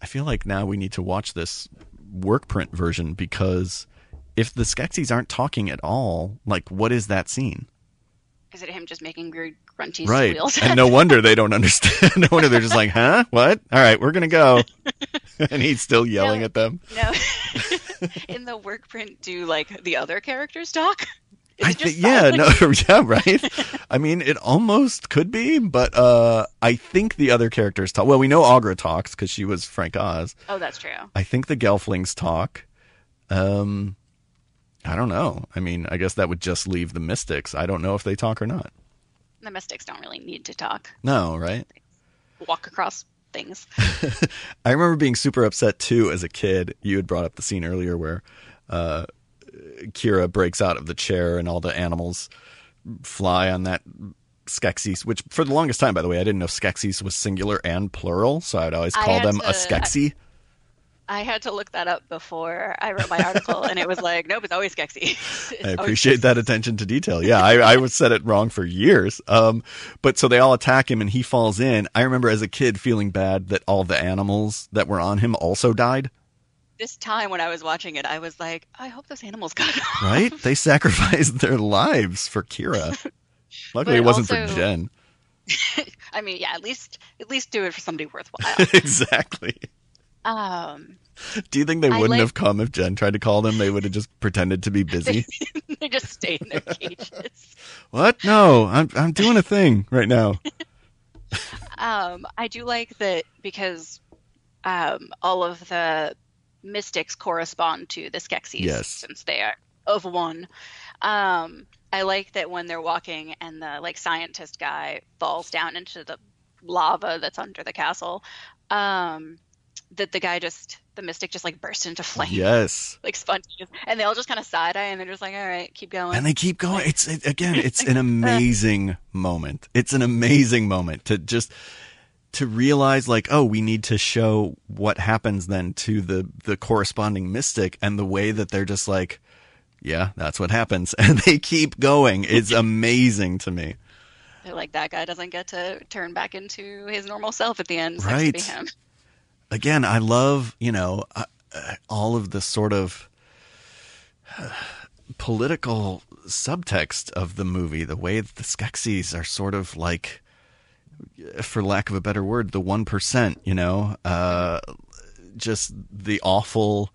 Speaker 1: I feel like now we need to watch this work print version because if the Skeksis aren't talking at all, like what is that scene?
Speaker 2: Is it him just making weird grunty
Speaker 1: right,
Speaker 2: squeals
Speaker 1: and no wonder they don't understand. *laughs* no wonder they're just like, huh, what? All right, we're gonna go, *laughs* and he's still yelling
Speaker 2: No.
Speaker 1: at them.
Speaker 2: no *laughs* in the work print do like the other characters talk
Speaker 1: I think, yeah, no, yeah, right. I mean, it almost could be, but uh, I think the other characters talk. Well, we know Aughra talks because she was Frank Oz.
Speaker 2: oh that's true
Speaker 1: I think the Gelflings talk. Um, I don't know. I mean, I guess that would just leave the Mystics. I don't know if they talk or not.
Speaker 2: the mystics don't really need to talk
Speaker 1: No, right?
Speaker 2: walk across things *laughs*
Speaker 1: I remember being super upset too as a kid. You had brought up the scene earlier where uh, Kira breaks out of the chair and all the animals fly on that Skeksis, which for the longest time, by the way, I didn't know Skeksis was singular and plural, so I'd always call them a
Speaker 2: to-
Speaker 1: Skeksy.
Speaker 2: I had to look that up before I wrote my article, and it was like, nope, it's always. *laughs* It's
Speaker 1: I appreciate that attention to detail. Yeah, I, I was said it wrong for years. Um, but so they all attack him and he falls in. I remember as a kid feeling bad that all the animals that were on him also died.
Speaker 2: This time when I was watching it, I was like, I hope those animals got *laughs* off.
Speaker 1: Right? they sacrificed *laughs* their lives for Kira. Luckily, it wasn't for Jen.
Speaker 2: I mean, yeah, at least at least do it for somebody worthwhile.
Speaker 1: exactly.
Speaker 2: Um,
Speaker 1: Do you think they
Speaker 2: I
Speaker 1: wouldn't
Speaker 2: like-
Speaker 1: have come if Jen tried to call them? They would have just pretended to be *laughs* busy. *laughs*
Speaker 2: they just stay in their cages.
Speaker 1: what? No, I'm I'm doing a thing right now. *laughs*
Speaker 2: Um, I do like that because um, all of the mystics correspond to the Skeksis
Speaker 1: Yes.
Speaker 2: since they are of one. Um, I like that when they're walking and the like scientist guy falls down into the lava that's under the castle, um, that the guy just the mystic just like burst into flame,
Speaker 1: Yes. *laughs*
Speaker 2: like spontaneous, and they all just kind of side eye and they're just like, all right, keep going.
Speaker 1: And they keep going. It's it, again, *laughs* it's an amazing moment. It's an amazing moment to just to realize like, oh, we need to show what happens then to the the corresponding mystic and the way that they're just like, yeah, that's what happens, *laughs* and they keep going. It's amazing to me.
Speaker 2: They're like that guy doesn't get to turn back into his normal self at the end. Right.
Speaker 1: Again, I love you know uh, uh, all of the sort of uh, political subtext of the movie. The way that the Skeksis are sort of like, for lack of a better word, the one percent. You know, uh, just the awful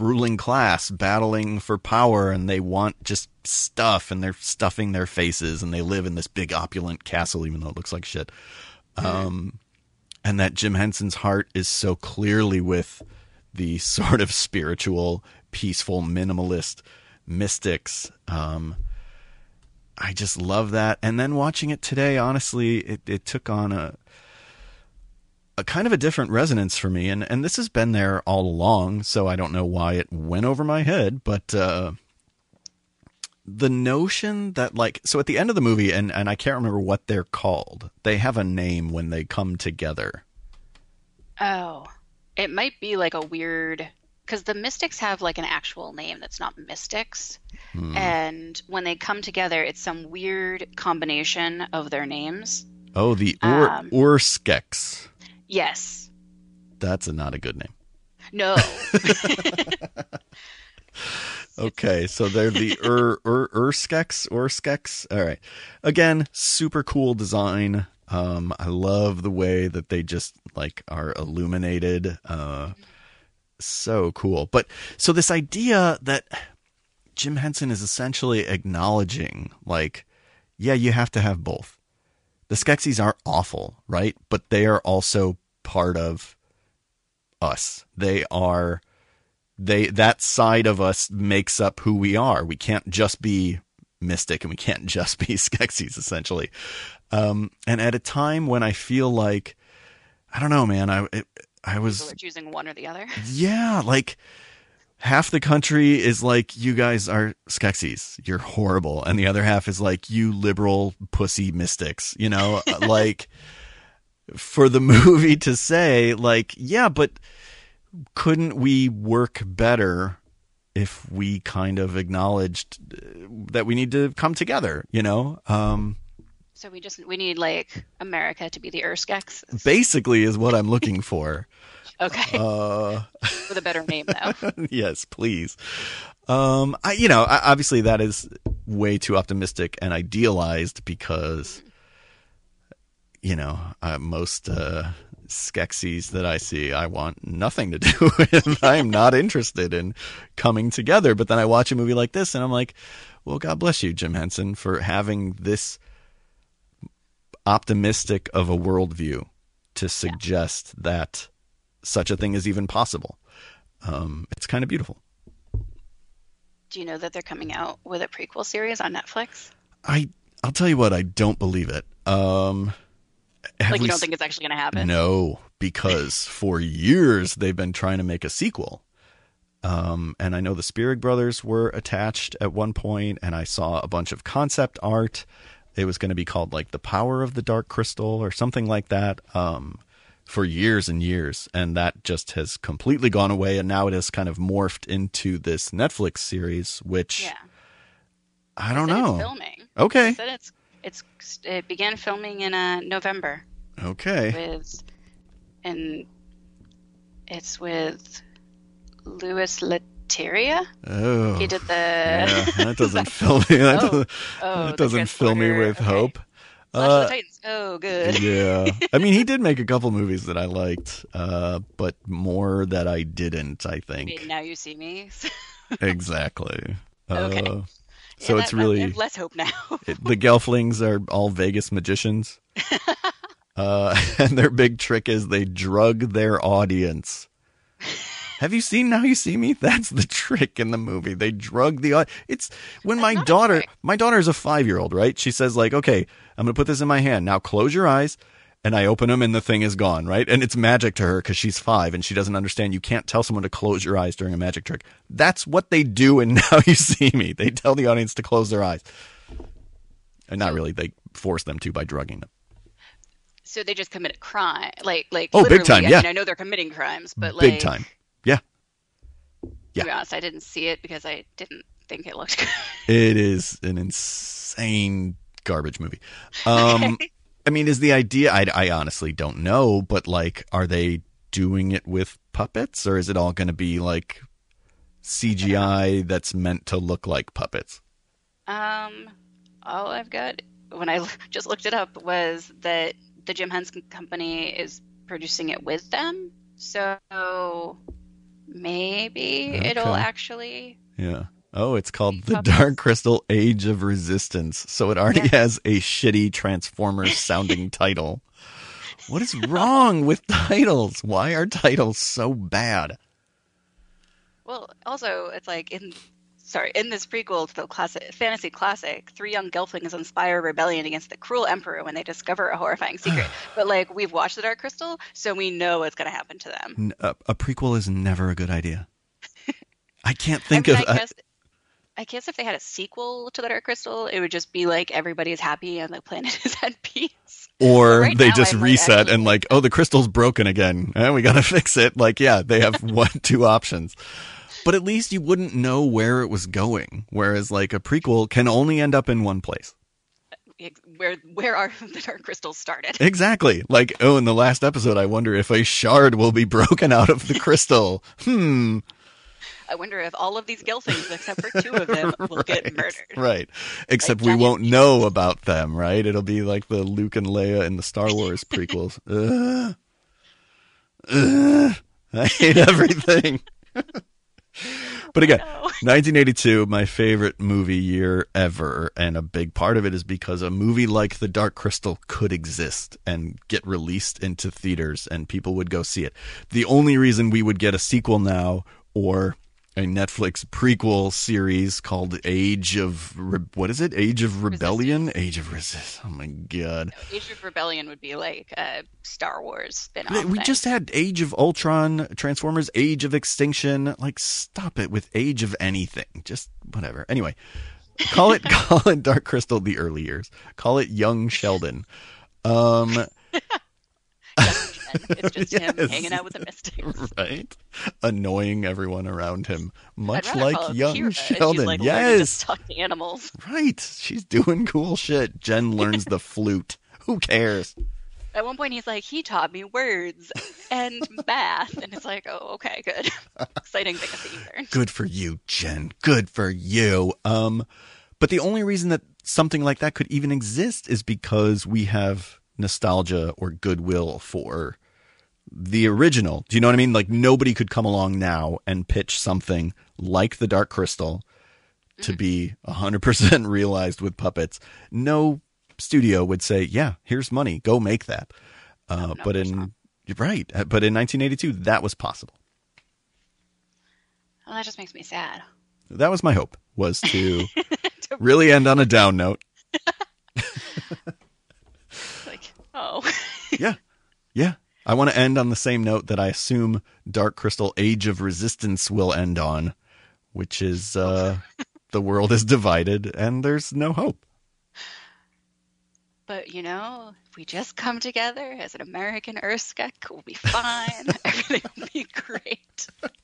Speaker 1: ruling class battling for power and they want just stuff and they're stuffing their faces and they live in this big opulent castle even though it looks like shit. Um, and that Jim Henson's heart is so clearly with the *laughs* sort of spiritual, peaceful, minimalist mystics. Um, I just love that. And then watching it today, honestly, it, it took on a a kind of a different resonance for me, and and this has been there all along. So I don't know why it went over my head, but uh, the notion that like so at the end of the movie, and and I can't remember what they're called. They have a name when they come together.
Speaker 2: Oh, it might be like a weird because the mystics have like an actual name that's not mystics. Hmm. And when they come together, it's some weird combination of their names.
Speaker 1: Oh, the Ur- um, Urskeks.
Speaker 2: Yes.
Speaker 1: That's a, not a good name.
Speaker 2: No. *laughs* *laughs*
Speaker 1: okay, so they're the *laughs* Ur Ur Urskeks Urskeks. All right. Again, super cool design. Um, I love the way that they just like are illuminated. Uh, so cool. But so this idea that Jim Henson is essentially acknowledging, like, yeah, you have to have both the Skeksis are awful, right? But they are also part of us. They are they that side of us makes up who we are. We can't just be mystic and we can't *laughs* just be Skeksis essentially. Um, and at a time when I feel like I don't know, man, I it, I was
Speaker 2: choosing one or the other. *laughs*
Speaker 1: Yeah, like half the country is like, you guys are Skeksis. You're horrible. And the other half is like, you liberal pussy mystics, you know, *laughs* like for the movie to say like, yeah, but couldn't we work better if we kind of acknowledged uh, that we need to come together, you know? Um,
Speaker 2: so we just we need like America to be the Urskeks.
Speaker 1: Basically, is what I'm looking for. *laughs*
Speaker 2: Okay. Uh, *laughs* With a better name, though. *laughs*
Speaker 1: yes, please. Um, I, you know, I, obviously that is way too optimistic and idealized because, you know, uh, most uh, Skeksis that I see, I want nothing to do *laughs* with. I am not interested in coming together. But then I watch a movie like this, and I'm like, well, God bless you, Jim Henson, for having this optimistic of a worldview to suggest yeah. that such a thing is even possible. Um, it's kind of beautiful.
Speaker 2: Do you know that they're coming out with a prequel series on Netflix?
Speaker 1: I I'll tell you what, I don't believe it. Um,
Speaker 2: like you don't think it's actually going to happen?
Speaker 1: No, because for years they've been trying to make a sequel. Um, and I know the Spierig brothers were attached at one point, and I saw a bunch of concept art. It was going to be called like the Power of the Dark Crystal or something like that. Um, for years and years, and that just has completely gone away. And now it has kind of morphed into this Netflix series, which
Speaker 2: yeah.
Speaker 1: I don't know.
Speaker 2: filming.
Speaker 1: Okay.
Speaker 2: said it's it's it began filming in uh, November.
Speaker 1: Okay.
Speaker 2: With and it's with Louis Leterrier.
Speaker 1: Oh,
Speaker 2: he did the.
Speaker 1: Yeah, that *laughs* doesn't fill me. That oh, doesn't,
Speaker 2: oh,
Speaker 1: that doesn't fill me with okay. hope.
Speaker 2: Uh, Titans. Oh, good.
Speaker 1: yeah. *laughs* I mean, he did make a couple movies that I liked, uh, but more that I didn't, I think.
Speaker 2: now you see me. *laughs*
Speaker 1: exactly.
Speaker 2: Okay.
Speaker 1: So
Speaker 2: yeah,
Speaker 1: it's really
Speaker 2: less hope now. *laughs*
Speaker 1: it, the Gelflings are all Vegas magicians. *laughs* Uh, *laughs* and their big trick is they drug their audience. Have you seen Now You See Me? That's the trick in the movie. They drug the audience. It's when my daughter, my daughter is a five year old, right? She says like, okay, I'm going to put this in my hand. Now close your eyes. And I open them and the thing is gone, right? And it's magic to her because she's five and she doesn't understand. You can't tell someone to close your eyes during a magic trick. That's what they do And *laughs* Now You See Me. They tell the audience to close their eyes. And not really, they force them to by drugging them.
Speaker 2: So they just commit a crime, like like
Speaker 1: Oh, big time,
Speaker 2: I
Speaker 1: yeah.
Speaker 2: mean, I know they're committing crimes, but like
Speaker 1: Big time. Yeah. Yeah.
Speaker 2: To be honest, I didn't see it because I didn't think it looked *laughs* good.
Speaker 1: It is an insane garbage movie. Um, I mean, is the idea? I, I honestly don't know, but like, are they doing it with puppets, or is it all going to be like CGI that's meant to look like puppets?
Speaker 2: Um, all I've got when I just looked it up was that the Jim Henson Company is producing it with them. So maybe it'll actually.
Speaker 1: Yeah. Oh, it's called The Dark Crystal Age of Resistance. So it already
Speaker 2: Yeah.
Speaker 1: has a shitty Transformers sounding *laughs* title. What is wrong with titles? Why are titles so bad?
Speaker 2: Well, also it's like in. Sorry, in this prequel to the classic fantasy classic, three young gelflings inspire rebellion against the cruel emperor when they discover a horrifying *sighs* secret. but like we've watched the Dark Crystal, so we know what's going to happen to them.
Speaker 1: A prequel is never a good idea. *laughs* I can't think
Speaker 2: I mean,
Speaker 1: of.
Speaker 2: I guess, I guess if they had a sequel to the Dark Crystal, it would just be like everybody's happy and the planet *laughs* is at peace.
Speaker 1: or
Speaker 2: right
Speaker 1: they just
Speaker 2: I'm, like,
Speaker 1: reset
Speaker 2: actually-
Speaker 1: and like, oh, the crystal's broken again. Eh, we got to *laughs* fix it. Like, yeah, they have *laughs* one, two options. But at least you wouldn't know where it was going. Whereas, like, a prequel can only end up in one place.
Speaker 2: Where where are the Dark Crystals started?
Speaker 1: Exactly. Like, oh, in the last episode, I wonder if a shard will be broken out of the crystal. Hmm.
Speaker 2: I wonder if all of these gelflings, except for two of them, will get murdered.
Speaker 1: Right. Except we won't know about them, right? It'll be like the Luke and Leia in the Star Wars prequels. *laughs* Ugh. Ugh. *laughs* I hate everything. *laughs* but again, 1982, my favorite movie year ever. And a big part of it is because a movie like The Dark Crystal could exist and get released into theaters and people would go see it. The only reason we would get a sequel now or a Netflix prequel series called Age of Re- what is it? Age of Rebellion, Age of Resist. Oh my god!
Speaker 2: Age of Rebellion would be like a Star Wars spin-off.
Speaker 1: We
Speaker 2: thing.
Speaker 1: just had Age of Ultron, Transformers, Age of Extinction. Like, stop it with Age of anything. Just whatever. Anyway, call it *laughs* call it Dark Crystal. The early years. Call it Young Sheldon. Um, *laughs*
Speaker 2: it's *laughs* just him hanging out with the Mystics. *laughs*
Speaker 1: right, annoying everyone around him, much like young
Speaker 2: Kira,
Speaker 1: Sheldon.
Speaker 2: Like
Speaker 1: yes,
Speaker 2: talk to animals.
Speaker 1: right. She's doing cool shit. Jen *laughs* learns the flute. Who cares?
Speaker 2: At one point, he's like, he taught me words and math, and it's like, oh, okay, good, exciting thing that you learned.
Speaker 1: Good for you, Jen. Good for you. Um, but the only reason that something like that could even exist is because we have nostalgia or goodwill for the original. Do you know what I mean? Like nobody could come along now and pitch something like the Dark Crystal to be 100% *laughs* realized with puppets. No studio would say, "Yeah, here's money. Go make that." Uh,
Speaker 2: no,
Speaker 1: but in you're right, Uh, but in 1982 that was possible.
Speaker 2: Well, that just makes me sad.
Speaker 1: That was my hope was *laughs* to really end on a down note. *laughs*
Speaker 2: Like, oh,
Speaker 1: Yeah. Yeah. I want to end on the same note that I assume Dark Crystal Age of Resistance will end on, which is uh, *laughs* the world is divided and there's no hope.
Speaker 2: but you know, if we just come together as an American Urskek, we'll be fine. *laughs* Everything will be great. *laughs*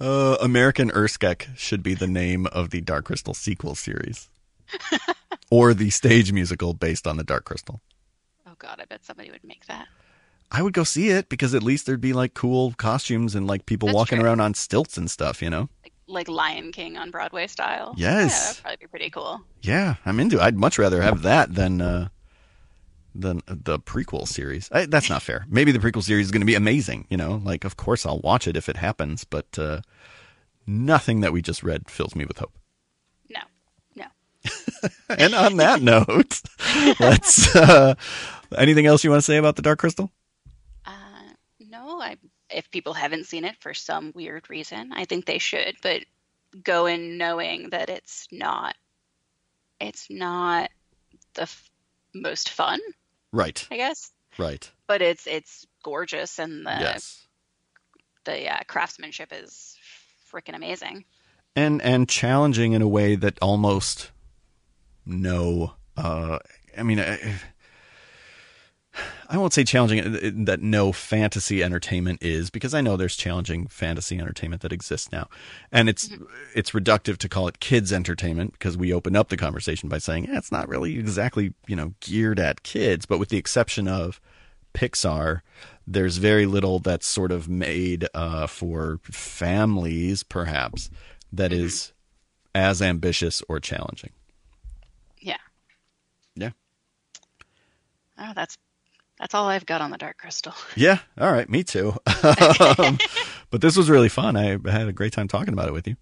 Speaker 1: Uh, American Urskek should be the name of the Dark Crystal sequel series. or the stage musical based on the Dark Crystal.
Speaker 2: Oh God, I bet somebody would make that.
Speaker 1: I would go see it because at least there'd be like cool costumes and like people
Speaker 2: That's
Speaker 1: walking
Speaker 2: true.
Speaker 1: around on stilts and stuff, you know?
Speaker 2: Like, like Lion King on Broadway style.
Speaker 1: Yes.
Speaker 2: Yeah, that'd probably be pretty cool.
Speaker 1: Yeah, I'm into it. I'd much rather have that than uh, than the prequel series. I, that's not fair. Maybe the prequel series is going to be amazing. You know, like of course I'll watch it if it happens, but uh, nothing that we just read fills me with hope.
Speaker 2: No, no. *laughs*
Speaker 1: And on that note, *laughs* let's uh, Anything else you want to say about the Dark Crystal?
Speaker 2: If people haven't seen it for some weird reason, I think they should. But go in knowing that it's not. It's not the f- most fun,
Speaker 1: Right.
Speaker 2: I guess.
Speaker 1: Right.
Speaker 2: But it's it's gorgeous, and the
Speaker 1: yes.
Speaker 2: the uh, craftsmanship is freaking amazing.
Speaker 1: And and challenging in a way that almost no. Uh, I mean. I, I won't say challenging uh, that no fantasy entertainment is because I know there's challenging fantasy entertainment that exists now, and it's mm-hmm. it's reductive to call it kids entertainment because we open up the conversation by saying eh, it's not really exactly you know geared at kids, but with the exception of Pixar, there's very little that's sort of made uh, for families, perhaps that mm-hmm. is as ambitious or challenging.
Speaker 2: Yeah.
Speaker 1: Yeah.
Speaker 2: Oh, that's that's all I've got on the Dark Crystal. *laughs*
Speaker 1: Yeah. All right. Me too. *laughs* um, but this was really fun. I had a great time talking about it with you.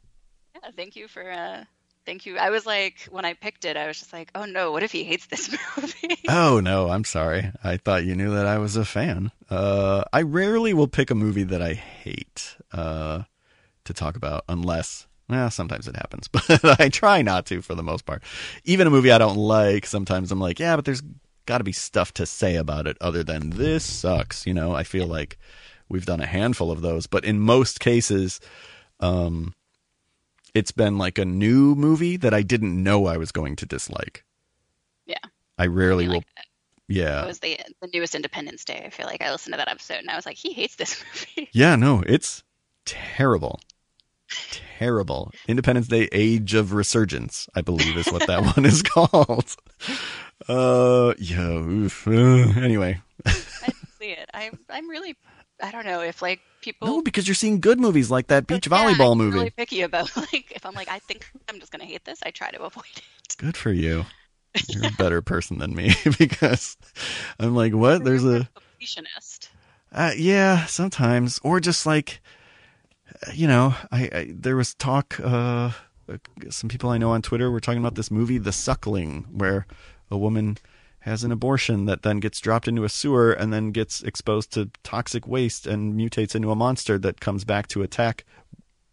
Speaker 2: Yeah. Thank you for. Uh, thank you. I was like, when I picked it, I was just like, oh no, what if he hates this *laughs* movie?
Speaker 1: oh no, I'm sorry. I thought you knew that I was a fan. Uh, I rarely will pick a movie that I hate uh, to talk about, unless well, sometimes it happens, but I try not to for the most part. Even a movie I don't like, sometimes I'm like, yeah, but there's got to be stuff to say about it other than this sucks. You know, I feel like we've done a handful of those, but in most cases, um, it's been like a new movie that I didn't know I was going to dislike.
Speaker 2: Yeah.
Speaker 1: I rarely will. yeah.
Speaker 2: It was the the newest Independence Day. I feel like I listened to that episode and I was like, he hates this *laughs* movie.
Speaker 1: Yeah, no, it's terrible. terrible. Independence Day Age of Resurgence, I believe is what that *laughs* one is called. Uh, yeah. Oof. Uh, *laughs* anyway.
Speaker 2: I see it. I, I'm really, I don't know if like people.
Speaker 1: No, because you're seeing good movies like that beach volleyball
Speaker 2: I'm
Speaker 1: movie.
Speaker 2: Really picky about *laughs* like if I'm like I think I'm just gonna hate this, I try to avoid it.
Speaker 1: Good for you. *laughs* You're a better person than me because I'm like, what? There's a
Speaker 2: completionist.
Speaker 1: Uh, yeah, sometimes, or just like, you know, I, I there was talk. Uh, some people I know on Twitter were talking about this movie, The Suckling, where a woman has an abortion that then gets dropped into a sewer and then gets exposed to toxic waste and mutates into a monster that comes back to attack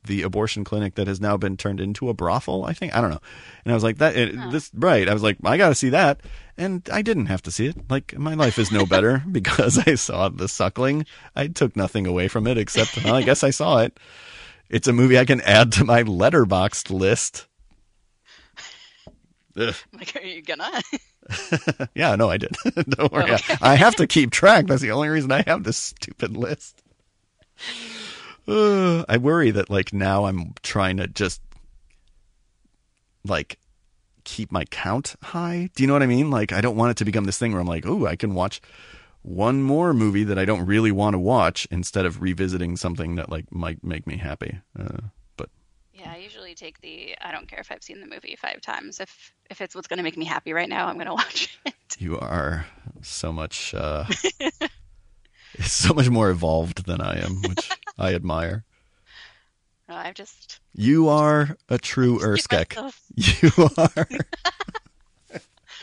Speaker 1: the abortion clinic that has now been turned into a brothel. I think I don't know. And I was like, that it, huh. this right. I was like, I got to see that, and I didn't have to see it. Like my life is no *laughs* better because I saw the suckling. I took nothing away from it except well, I guess I saw it. It's a movie I can add to my Letterboxd list.
Speaker 2: Ugh. *laughs* Like, are you gonna? *laughs*
Speaker 1: yeah, no, I did. *laughs* Don't worry. Okay. I, I have to keep track. That's the only reason I have this stupid list. Uh, *sighs* I worry that like now I'm trying to just like keep my count high. Do you know what I mean? Like I don't want it to become this thing where I'm like, oh, I can watch one more movie that I don't really want to watch instead of revisiting something that like might make me happy. Uh, but
Speaker 2: yeah, I usually take the I don't care if I've seen the movie five times. If if it's what's going to make me happy right now, I'm going *laughs* to watch it.
Speaker 1: You are so much uh, *laughs* so much more evolved than I am, which *laughs* I admire.
Speaker 2: No, I'm just.
Speaker 1: You are a true Urskek. You are.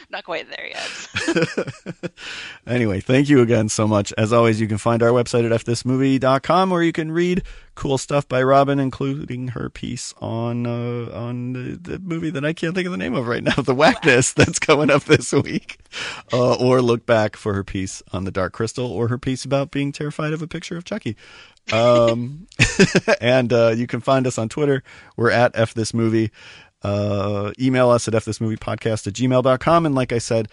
Speaker 1: *laughs*
Speaker 2: Not quite there yet. *laughs*
Speaker 1: anyway, thank you again so much. As always, you can find our website at fthismovie.com where you can read cool stuff by Robyn, including her piece on uh, on the, the, movie that I can't think of the name of right now, The Wackness, that's coming up this week. Uh, or look back for her piece on The Dark Crystal or her piece about being terrified of a picture of Chucky. Um, *laughs* and uh, you can find us on Twitter. We're at F This Movie. Uh, email us at fthismoviepodcast at gmail.com. And like I said,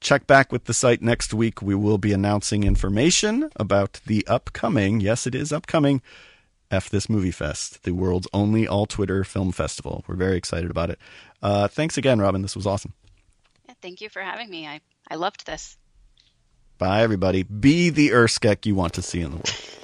Speaker 1: check back with the site next week. We will be announcing information about the upcoming, yes, it is upcoming, F This Movie Fest, the world's only all Twitter film festival. We're very excited about it. Uh, thanks again, Robyn. This was awesome.
Speaker 2: Yeah, thank you for having me. I, I loved this.
Speaker 1: Bye, everybody. Be the Urskek you want to see in the world. *laughs*